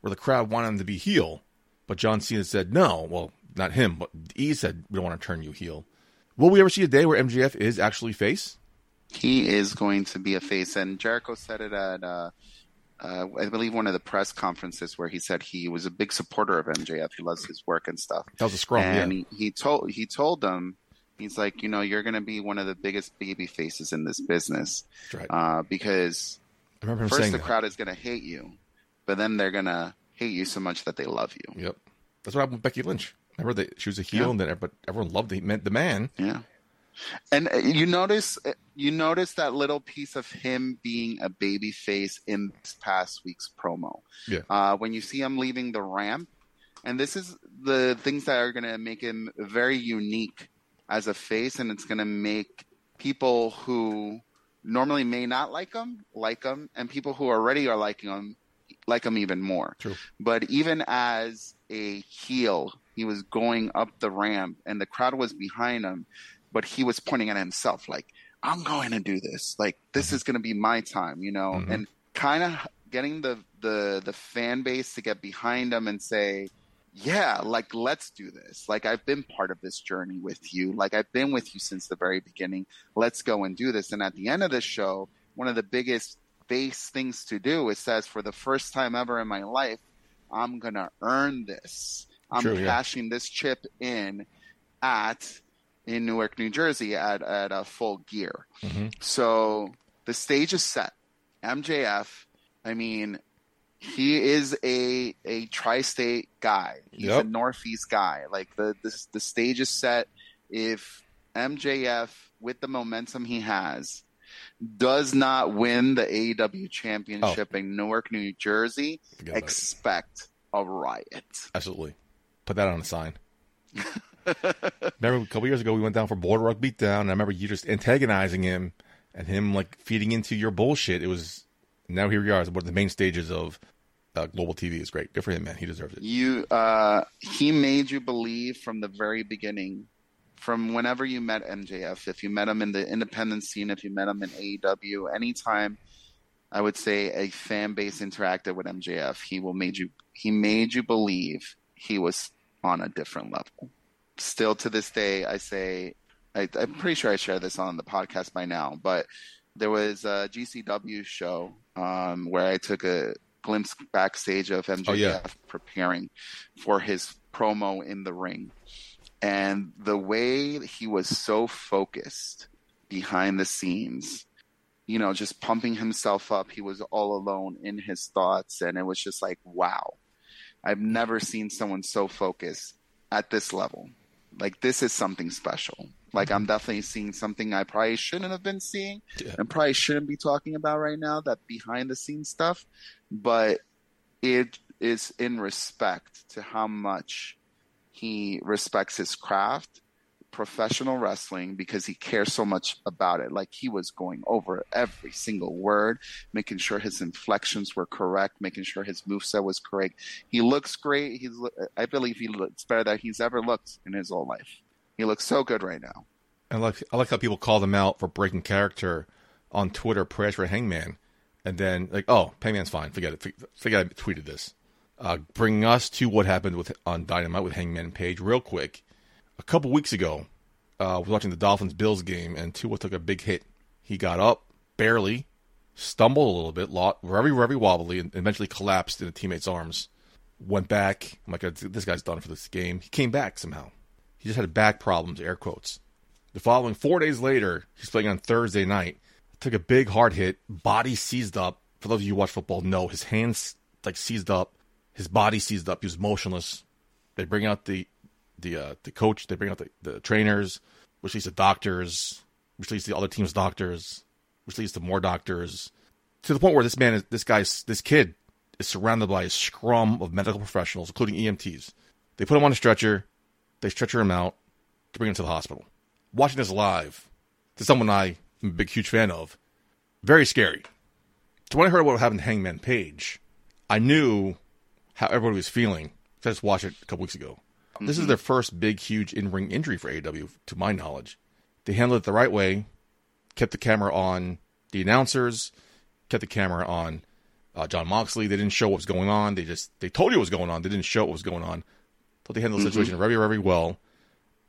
B: where the crowd wanted him to be heel, but John Cena said no. Well, not him, but E said we don't want to turn you heel. Will we ever see a day where MJF is actually face?
C: He is going to be a face, and Jericho said it at, uh, uh, I believe, one of the press conferences where he said he was a big supporter of MJF. He loves his work and stuff.
B: That was a scrum,
C: and
B: yeah.
C: he, he told he told them, he's like, you know, you're going to be one of the biggest baby faces in this business
B: right.
C: uh, because
B: I remember him
C: first the
B: that.
C: crowd is going to hate you, but then they're going to hate you so much that they love you.
B: Yep. That's what happened with Becky Lynch. Remember that she was a heel,
C: Yeah.
B: and then but everyone loved the, the man.
C: Yeah. And uh, you notice you notice that little piece of him being a baby face in this past week's promo.
B: Yeah.
C: Uh, when you see him leaving the ramp, and this is the things that are going to make him very unique as a face, and it's going to make people who normally may not like him like him, and people who already are liking him like him even more.
B: True.
C: But even as a heel, he was going up the ramp, and the crowd was behind him but he was pointing at himself like i'm going to do this like this is going to be my time you know
B: Mhm.
C: and kind of getting the the the fan base to get behind him and say, yeah, like let's do this. Like I've been part of this journey with you. Like I've been with you since the very beginning. Let's go and do this. And at the end of the show, one of the biggest base things to do is says for the first time ever in my life, I'm gonna earn this. I'm
B: True, yeah.
C: cashing this chip in at in Newark, New Jersey at at a full gear.
B: Mhm.
C: So the stage is set. MJF, I mean, he is a a tri-state guy. He's
B: Yep.
C: a Northeast guy. Like the the the stage is set. If MJF with the momentum he has does not win the AEW championship in Newark, New Jersey, expect a riot.
B: Absolutely. Put that on a sign. remember a couple years ago we went down for Border Rock Beatdown, and I remember you just antagonizing him and him like feeding into your bullshit. It was now here we are. One of the main stages of uh, global TV is great. Good for him, man. He deserves it.
C: You, uh, he made you believe from the very beginning, from whenever you met MJF. If you met him in the independent scene, if you met him in AEW, anytime, I would say a fan base interacted with MJF, he will made you. He made you believe he was on a different level. Still to this day, I say, I, I'm pretty sure I shared this on the podcast by now, but there was a GCW show um, where I took a glimpse backstage of MJF
B: Oh, yeah.
C: preparing for his promo in the ring. And the way he was so focused behind the scenes, you know, just pumping himself up. He was all alone in his thoughts. And it was just like, wow, I've never seen someone so focused at this level. Like, this is something special. Like, I'm definitely seeing something I probably shouldn't have been seeing
B: Yeah.
C: and probably shouldn't be talking about right now that behind the scenes stuff. But it is in respect to how much he respects his craft, professional wrestling, because he cares so much about it. Like he was going over every single word, making sure his inflections were correct, making sure his moveset was correct. He looks great. He's, I believe he looks better than he's ever looked in his whole life. He looks so good right now.
B: I like I like how people call them out for breaking character on Twitter, prayers for Hangman, and then like, oh, Hangman's fine, forget it, forget I tweeted this. Uh, bringing us to what happened with on Dynamite with Hangman Page, real quick. A couple weeks ago, uh, was watching the Dolphins Bills game, and Tua took a big hit. He got up barely, stumbled a little bit, lot very very wobbly, and eventually collapsed in a teammate's arms. Went back. I'm like, this guy's done for this game. He came back somehow. He just had back problems, air quotes. The following four days later, he's playing on Thursday night. Took a big hard hit, body seized up. For those of you who watch football, know his hands like seized up, his body seized up. He was motionless. They bring out the the uh, the coach. They bring out the, the trainers, which leads to doctors, which leads to the other team's doctors, which leads to more doctors, to the point where this man is this guy's this kid is surrounded by a scrum of medical professionals, including EMTs. They put him on a stretcher. They stretcher him out to bring him to the hospital. Watching this live, to someone I am a big, huge fan of, very scary. So when I heard what happened to Hangman Page, I knew how everybody was feeling. I just watched it a couple weeks ago. This is their first big, huge in-ring injury for AEW, to my knowledge. They handled it the right way, kept the camera on the announcers, kept the camera on uh, Jon Moxley. They didn't show what was going on. They just they told you what was going on. They didn't show what was going on. Thought they handled the situation very, very well,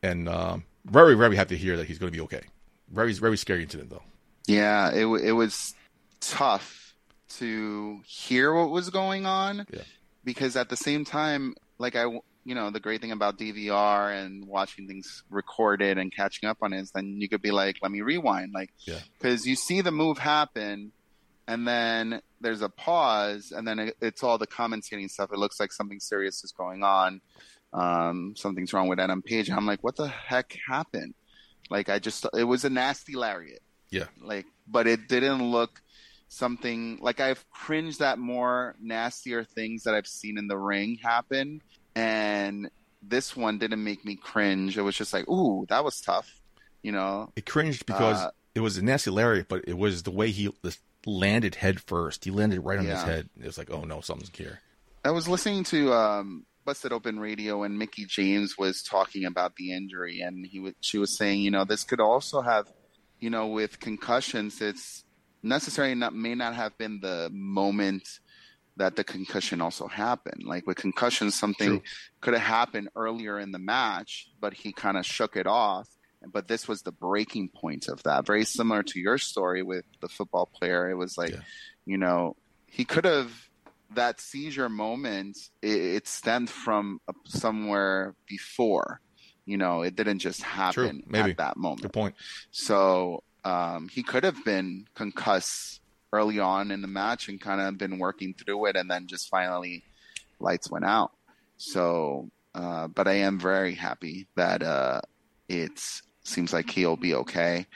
B: and um, very, very happy to hear that he's going to be okay. Very, very scary incident though.
C: Yeah, it it was tough to hear what was going on
B: Yeah.
C: because at the same time, like I, you know, the great thing about DVR and watching things recorded and catching up on it is then you could be like, let me rewind, like,
B: Yeah.
C: because you see the move happen, and then there's a pause, and then it, it's all the commentating stuff. It looks like something serious is going on. Um, something's wrong with Adam Page. I'm like, what the heck happened? Like, I just, it was a nasty lariat
B: Yeah,
C: like but it didn't look something like I've cringed at more nastier things that I've seen in the ring happen and this one didn't make me cringe. It was just like, ooh, that was tough. You know?
B: it cringed because
C: Uh,
B: it was a nasty lariat, but it was the way he landed head first. He landed right on his head. It was like, oh no, something's here.
C: I was listening to um Busted Open Radio and Mickie James was talking about the injury and he was she was saying, you know, this could also have you know, with concussions, it's necessary not may not have been the moment that the concussion also happened. Like with concussion, something
B: True.
C: could have happened earlier in the match, but he kind of shook it off. But this was the breaking point of that. Very similar to your story with the football player. It was like,
B: Yeah.
C: you know, he could have that seizure moment. It, it stemmed from somewhere before. You know, it didn't just happen
B: maybe.
C: at that moment.
B: Good point.
C: So um, he could have been concussed early on in the match and kind of been working through it, and then just finally lights went out. So, uh, but I am very happy that uh, it seems like he'll be okay.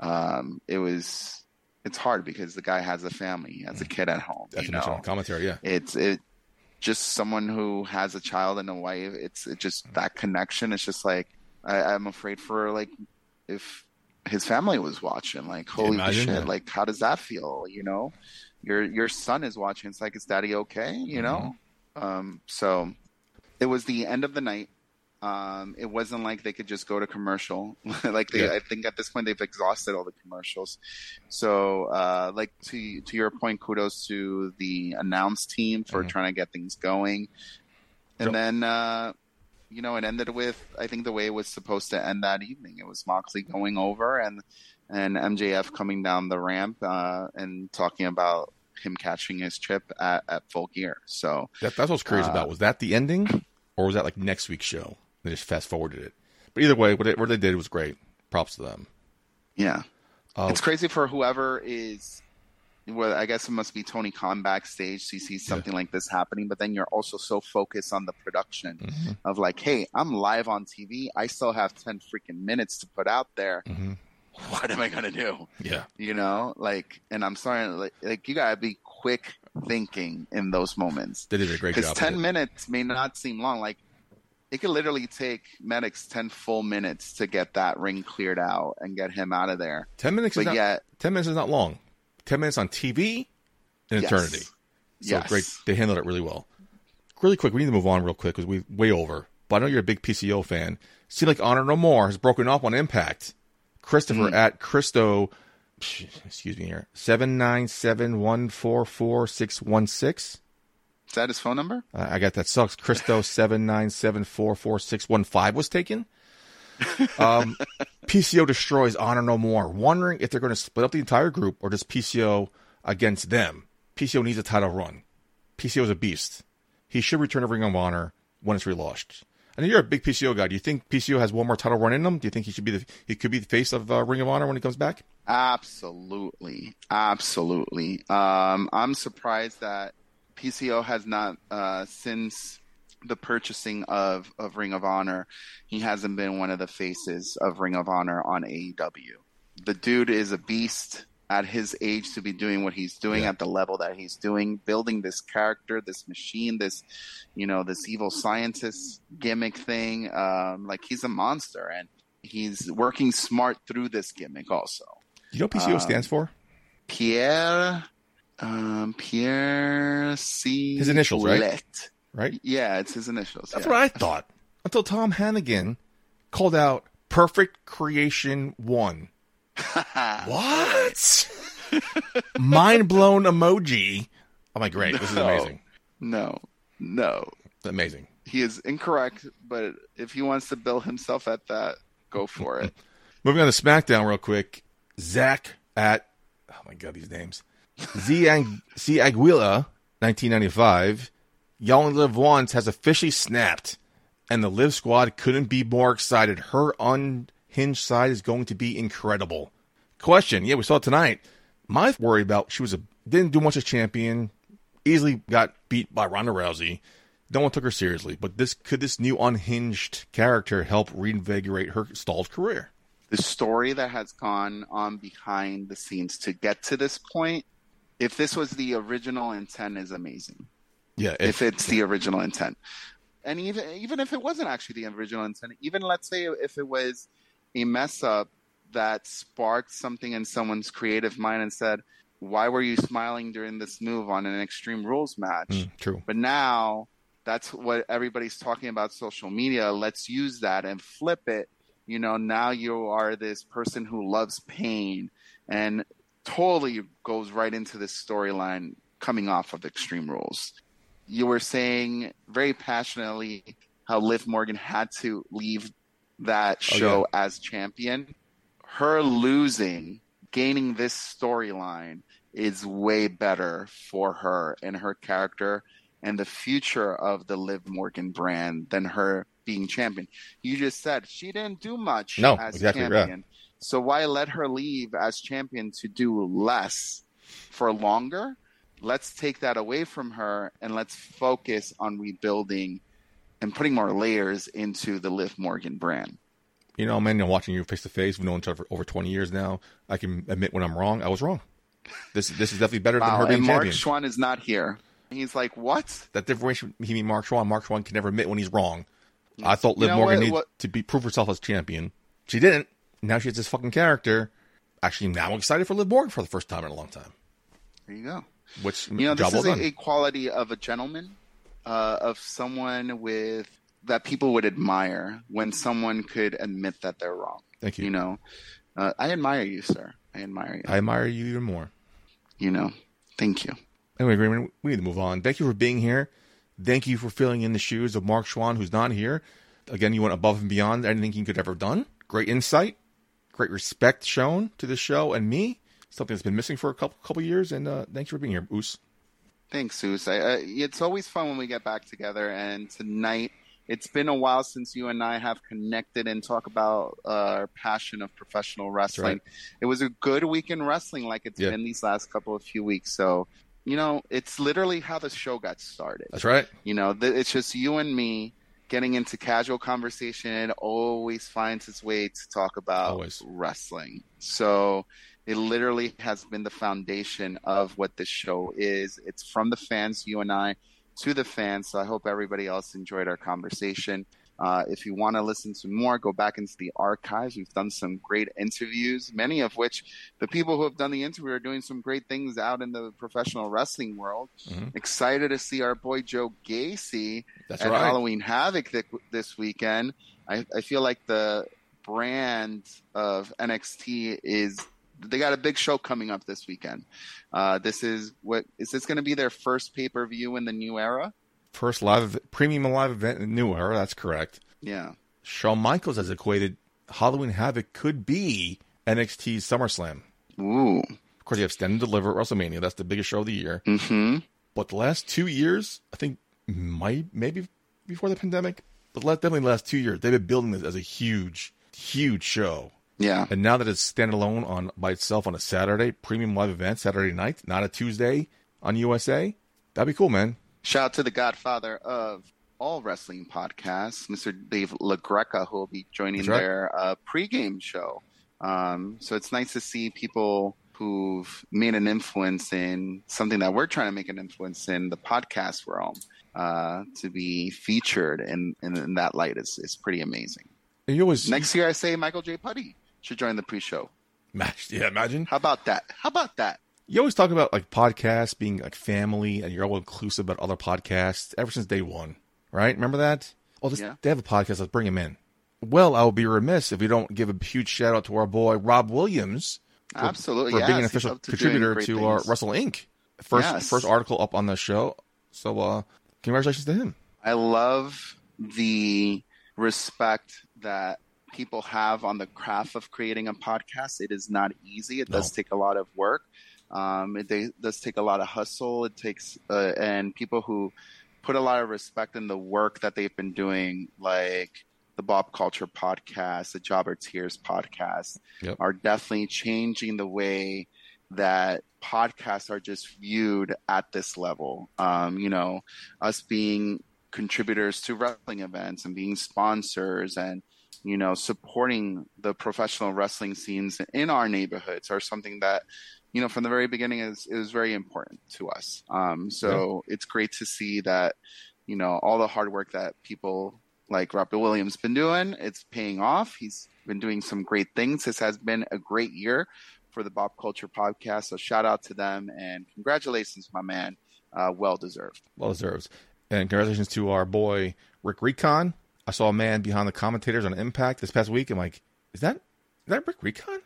C: Um, it was it's hard because the guy has a family, he has a kid at home.
B: That's
C: you know,
B: commentary. Yeah.
C: it's it just someone who has a child and a wife it's it just that connection it's just like I, i'm afraid for like if his family was watching like holy shit
B: that.
C: like how does that feel you know your your son is watching it's like is daddy okay you know
B: Mm-hmm.
C: um so it was the end of the night um it wasn't like they could just go to commercial like they
B: Yeah.
C: i think at this point they've exhausted all the commercials so, uh, like to to your point, kudos to the announce team for
B: Mhm.
C: trying to get things going. And then, uh, you know, it ended with I think the way it was supposed to end that evening. It was Moxley going over and and MJF coming down the ramp uh, and talking about him catching his chip at, at full gear. So
B: That, that's what I was curious
C: Uh,
B: about. Was that the ending, or was that like next week's show? They just fast forwarded it. But either way, what they, what they did was great. Props to them.
C: yeah,
B: Uh,
C: it's crazy for whoever is well i guess it must be tony khan backstage so you see something like this happening but then you're also so focused on the production
B: mhm,
C: of like hey i'm live on tv i still have 10 freaking minutes to put out there
B: mhm.
C: what am i gonna do
B: Yeah.
C: you know like and i'm sorry like, like you gotta be quick thinking in those moments
B: They did a great job. because 10
C: minutes may not seem long like it could literally take medics 10 full minutes to get that ring cleared out and get him out of there
B: Ten minutes is
C: but
B: not.
C: yet
B: Ten minutes is not long. Ten minutes on TV, an
C: Yes.
B: eternity. So
C: Yes.
B: great. They handled it really well. Really quick, we need to move on real quick because we way over. But I know you're a big PCO fan. See, like Honor No More has broken up on Impact. Christopher
C: Hmm.
B: at Christo, excuse me here, seven nine seven one four four six one six.
C: is that his phone number
B: Uh, I got that sucks. Christo seven nine seven four four six one five was taken. Um, PCO destroys Honor No More. Wondering if they're going to split up the entire group or just PCO against them. PCO needs a title run. PCO is a beast. He should return to Ring of Honor when it's relaunched. Know you're a big PCO guy. Do you think PCO has one more title run in him? Do you think he should be the he could be the face of uh, Ring of Honor when he comes back?
C: Absolutely, absolutely. Um, I'm surprised that PCO has not uh, since the purchasing of of Ring of Honor, he hasn't been one of the faces of Ring of Honor on AEW. The dude is a beast at his age to be doing what he's doing
B: Yeah.
C: at the level that he's doing, building this character, this machine, this you know, this evil scientist gimmick thing. Um, like he's a monster, and he's working smart through this gimmick also.
B: You know what PCO
C: Um,
B: stands for?
C: Pierre, um, Pierre C.
B: His initials, right? Right?
C: Yeah, it's his initials.
B: That's
C: yeah.
B: what I thought. Until Tom Hannifan called out Perfect Creation One. What? Mind blown emoji. I'm like, great. This is amazing.
C: No, no,
B: Amazing.
C: he is incorrect. But if he wants to bill himself at that, go for it.
B: Moving on to SmackDown real quick. Zach at oh my god, these names. Z Ang- Z Aguila, 1995. Y'all Only Live Once has officially snapped, and the Liv Squad couldn't be more excited. Her unhinged side is going to be incredible. Question: Yeah, we saw it tonight. My worry about she was a didn't do much as champion, easily got beat by Ronda Rousey. No one took her seriously, but this could this new unhinged character help reinvigorate her stalled career?
C: the story that has gone on behind the scenes to get to this point, if this was the original intent, is amazing.
B: Yeah,
C: If, it's the original intent, and even even if it wasn't actually the original intent, even let's say if it was a mess up that sparked something in someone's creative mind and said, "Why were you smiling during this move on an Extreme Rules match?"
B: Mm, true.
C: But now that's what everybody's talking about social media. Let's use that and flip it. You know, now you are this person who loves pain and totally goes right into this storyline coming off of Extreme Rules. You were saying very passionately how Liv Morgan had to leave that
B: Oh,
C: show as champion. Her losing, gaining this storyline is way better for her and her character and the future of the Liv Morgan brand than her being champion. You just said she didn't do much
B: No,
C: as
B: exactly, yeah.
C: champion. So why let her leave as champion to do less for longer? Let's take that away from her and let's focus on rebuilding and putting more layers into the Liv Morgan brand.
B: You know, man, you know, watching you face to face, we've known each other for over 20 years now. I can admit when I'm wrong. I was wrong. This this is definitely better than her being
C: and Mark
B: champion.
C: Schwann is not here. He's like, what?
B: that differentiation he mean Mark Schwann. Mark Schwann can never admit when he's wrong. I thought
C: You
B: Liv
C: know
B: Morgan
C: what-
B: needed
C: what-
B: to be prove herself as champion. She didn't. Now she has this fucking character. Actually, now I'm excited for Liv Morgan for the first time in a long time.
C: There you go.
B: Which
C: You know, this is a, a quality of a gentleman, uh, of someone with that people would admire when someone could admit that they're wrong.
B: Thank you.
C: You know, uh, I admire you, sir. I admire you.
B: I admire you even more.
C: you know, thank you.
B: Anyway, Raymond, we need to move on. Thank you for being here. Thank you for filling in the shoes of Mark Schwann, who's not here. Again, you went above and beyond anything you could ever have done. Great insight, great respect shown to the show and me. Something that's been missing for a couple couple years. And uh, thanks for being here, Oos.
C: Thanks. I, I, it's always fun when we get back together. And tonight, it's been a while since you and I have connected and talk about uh, our passion of professional wrestling.
B: right.
C: It was a good week in wrestling, like it's
B: Yeah.
C: been these last couple of few weeks. So, you know, it's literally how the show got started.
B: That's right.
C: You know, th- it's just you and me getting into casual conversation. It always finds its way to talk about
B: Always.
C: wrestling. So it literally has been the foundation of what this show is. It's from the fans, you and I, to the fans. So I hope everybody else enjoyed our conversation. Uh, if you want to listen to more, go back into the archives. We've done some great interviews, many of which the people who have done the interview are doing some great things out in the professional wrestling world.
B: Mhm.
C: Excited to see our boy Joe Gacy
B: That's
C: at
B: right.
C: Halloween Havoc th- this weekend. I, I feel like the brand of NXT is they got a big show coming up this weekend. Uh, this is what is this going to be their first pay per view in the new era?
B: First live premium live event in the new era. That's correct.
C: Yeah,
B: Shawn Michaels has equated Halloween Havoc could be NXT's SummerSlam.
C: ooh,
B: Of course, you have Stand and Deliver at WrestleMania. That's the biggest show of the year.
C: mm-hmm.
B: But the last two years, I think, might maybe before the pandemic, but definitely the last two years, they've been building this as a huge, huge show.
C: Yeah.
B: And now that it's standalone on by itself on a Saturday, premium live event Saturday night, not a Tuesday on USA, that'd be cool, man.
C: Shout out to the Godfather of all wrestling podcasts, Mr. Dave LaGreca, who will be joining
B: right.
C: their uh, pregame show. Um, so it's nice to see people who've made an influence in something that we're trying to make an influence in the podcast realm uh, to be featured in, in, in that light is, is pretty amazing.
B: And you always
C: Next year, I say Michael J. Putty should join the pre-show.
B: Yeah, imagine
C: How about that? How about that?
B: you always talk about like podcasts being like family, and you're all inclusive about other podcasts ever since day one, right? Remember that? Oh, this,
C: Yeah.
B: they have a podcast. Let's bring him in. Well, I would be remiss if we don't give a huge shout out to our boy Rob Williams for,
C: Absolutely,
B: for being an official
C: up to doing
B: contributor to uh,
C: things.
B: Wrestle Inc. First
C: Yes.
B: first article up on the show. So uh, congratulations to him.
C: I love the respect that people have on the craft of creating a podcast. It is not easy. It does take a lot of work. Um, it they, does take a lot of hustle. It takes uh, and people who put a lot of respect in the work that they've been doing, like the Bob Culture podcast, the Jobber Tears podcast,
B: Yep.
C: are definitely changing the way that podcasts are just viewed at this level. Um, you know, us being contributors to wrestling events and being sponsors and you know supporting the professional wrestling scenes in our neighborhoods are something that you know from the very beginning is is very important to us. Um so it's great to see that you know all the hard work that people like Robert Williams been doing it's paying off. He's been doing some great things. This has been a great year for the Bob Culture podcast. So shout out to them and congratulations my man. Uh, well deserved.
B: Well deserved. And congratulations to our boy Rick Recon. I saw a man behind the commentators on Impact this past week. I'm like, is that is that Rick Recon?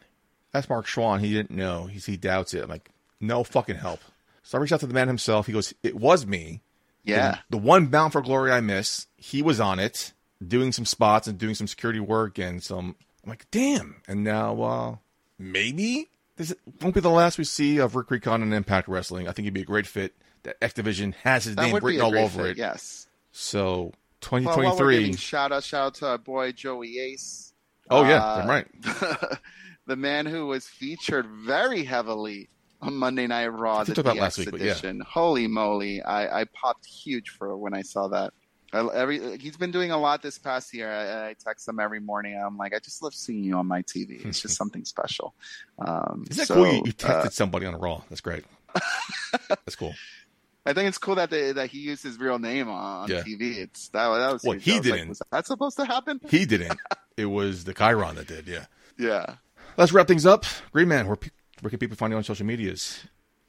B: That's Mark Schwann. He didn't know. He's, he doubts it. I'm like, no fucking help. So I reached out to the man himself. He goes, "It was me."
C: Yeah.
B: The one Bound for Glory I miss, he was on it, doing some spots and doing some security work and some. I'm like, damn. And now, uh, maybe this won't be the last we see of Rick Recon and Impact Wrestling. I think he'd be a great fit. That X Division has his
C: That
B: name written all over
C: fit,
B: it.
C: Yes.
B: So
C: Well, while we're
B: 2023.
C: giving shout out, shout out to our boy Joey Ace.
B: oh yeah,
C: Uh,
B: I'm right.
C: the man who was featured very heavily on Monday Night Raw, the
B: about
C: DX
B: last week, but yeah.
C: edition. Holy moly! I, I popped huge for when I saw that. I, every he's been doing a lot this past year. I, I text him every morning. I'm like, I just love seeing you on my TV. It's just something special. Um,
B: Is that
C: so,
B: cool? You, you texted
C: uh,
B: somebody on Raw. That's great. That's cool.
C: I think it's cool that they, that he used his real name on,
B: Yeah.
C: TV. It's that, that was
B: Well,
C: huge.
B: he
C: was
B: didn't.
C: was that supposed to happen?
B: He didn't. it was the chyron that did. Yeah.
C: Yeah.
B: Let's wrap things up. Green Man, where, where can people find you on social medias?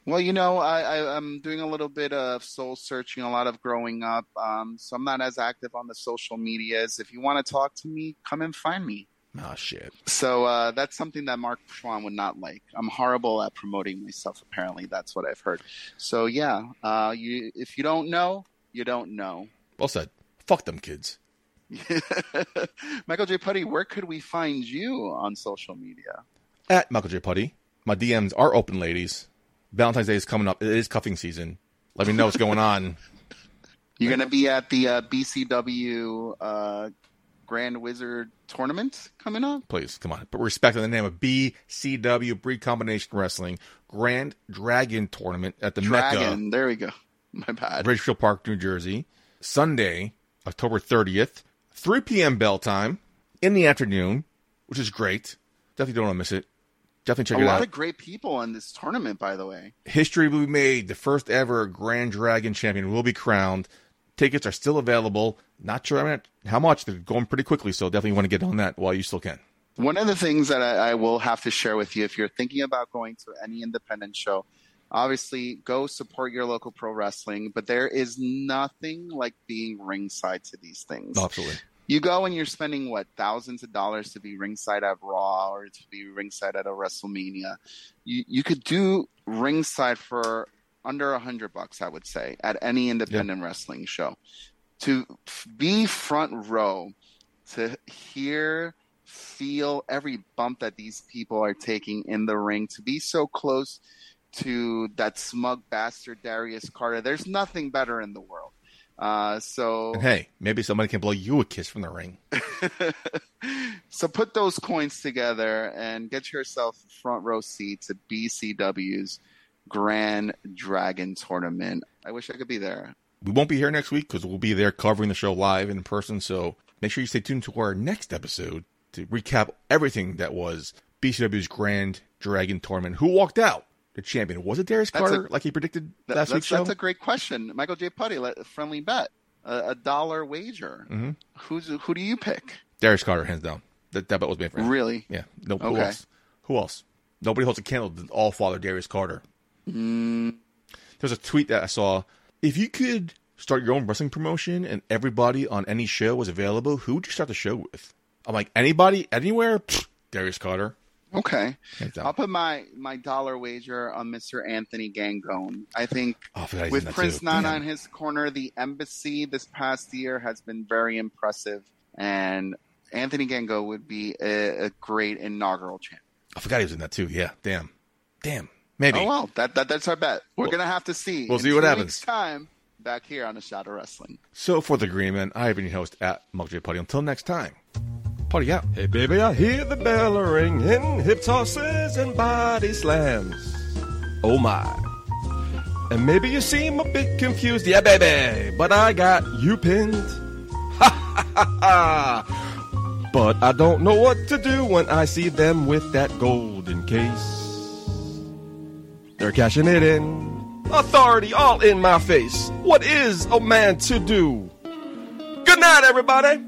C: Well, you know, I, I, I'm doing a little bit of soul searching, a lot of growing up. Um, so I'm not as active on the social medias. If you want to talk to me, come and find me.
B: Ah, shit.
C: So uh, that's something that Mark Schwann would not like. I'm horrible at promoting myself. Apparently, that's what I've heard. So yeah, uh, you if you don't know, you don't know.
B: Well said. Fuck them kids.
C: Michael J. Putty, where could we find you on social media?
B: At Michael J. Putty. My DMs are open, ladies. Valentine's Day is coming up. It is cuffing season. Let me know what's going on.
C: You're going to be at the uh, BCW uh, Grand Wizard tournament coming up.
B: Please, come on. But respect the name of BCW Breed Combination Wrestling Grand Dragon Tournament at the Mecca,
C: Dragon. There we go. My bad.
B: Ridgefield Park, New Jersey. Sunday, October 30th, 3 p.m. bell time in the afternoon, which is great. Definitely don't want to miss it. Definitely check
C: a
B: it out.
C: A lot of great people in this tournament, by the way.
B: History will be made. The first ever Grand Dragon champion will be crowned. Tickets are still available. Not sure how much. They're going pretty quickly, so definitely want to get on that while you still can.
C: One of the things that I, I will have to share with you if you're thinking about going to any independent show, obviously go support your local pro wrestling, but there is nothing like being ringside to these things.
B: Absolutely.
C: You go and you're spending what thousands of dollars to be ringside at Raw or to be ringside at a WrestleMania. You you could do ringside for under a hundred bucks, I would say, at any independent wrestling show. To f- be front row, to hear, feel every bump that these people are taking in the ring, to be so close to that smug bastard Darius Carter. There's nothing better in the world. Uh, so
B: And hey, maybe somebody can blow you a kiss from the ring.
C: so put those coins together and get yourself front row seats at BCW's Grand Dragon Tournament. I wish I could be there.
B: We won't be here next week because we'll be there covering the show live in person. So make sure you stay tuned to our next episode to recap everything that was BCW's Grand Dragon Tournament. Who walked out? The champion was it Darius
C: That's
B: Carter,
C: a-
B: like he predicted
C: That-
B: last
C: that's,
B: week's show?
C: that's a great question. Michael J. Putty, let, a friendly bet, a, a dollar wager.
B: Mhm.
C: Who's who do you pick?
B: Darius Carter, hands down. That, that bet was made for him.
C: Really?
B: Yeah. No. Who
C: Okay.
B: else? Who else? Nobody holds a candle to All Father Darius Carter.
C: Mm,
B: There's a tweet that I saw. If you could start your own wrestling promotion and everybody on any show was available, who would you start the show with? I'm like, anybody, anywhere? Pfft, Darius Carter.
C: okay. I'll put my, my dollar wager on Mr. Anthony Gangone. I think
B: Oh, I
C: with Prince
B: too.
C: Nana
B: Damn.
C: in his corner, the embassy this past year has been very impressive, and Anthony Gangone would be a, a great inaugural champ.
B: I forgot he was in that too. Yeah. Damn. Damn. Maybe.
C: Oh well, that, that that's our bet. We're
B: Well,
C: gonna have to see.
B: we'll
C: in
B: see what happens.
C: weeks' Time back here on the Shot of Wrestling.
B: So for the Green Man, I have been your host at Mug J Putty. Until next time, party out.
E: Hey baby, I hear the bell ringing, hip tosses and body slams. Oh my. And maybe you seem a bit confused, yeah baby, but I got you pinned. Ha ha ha ha. But I don't know what to do when I see them with that golden case. They're cashing it in. Authority all in my face. What is a man to do? Good night, everybody.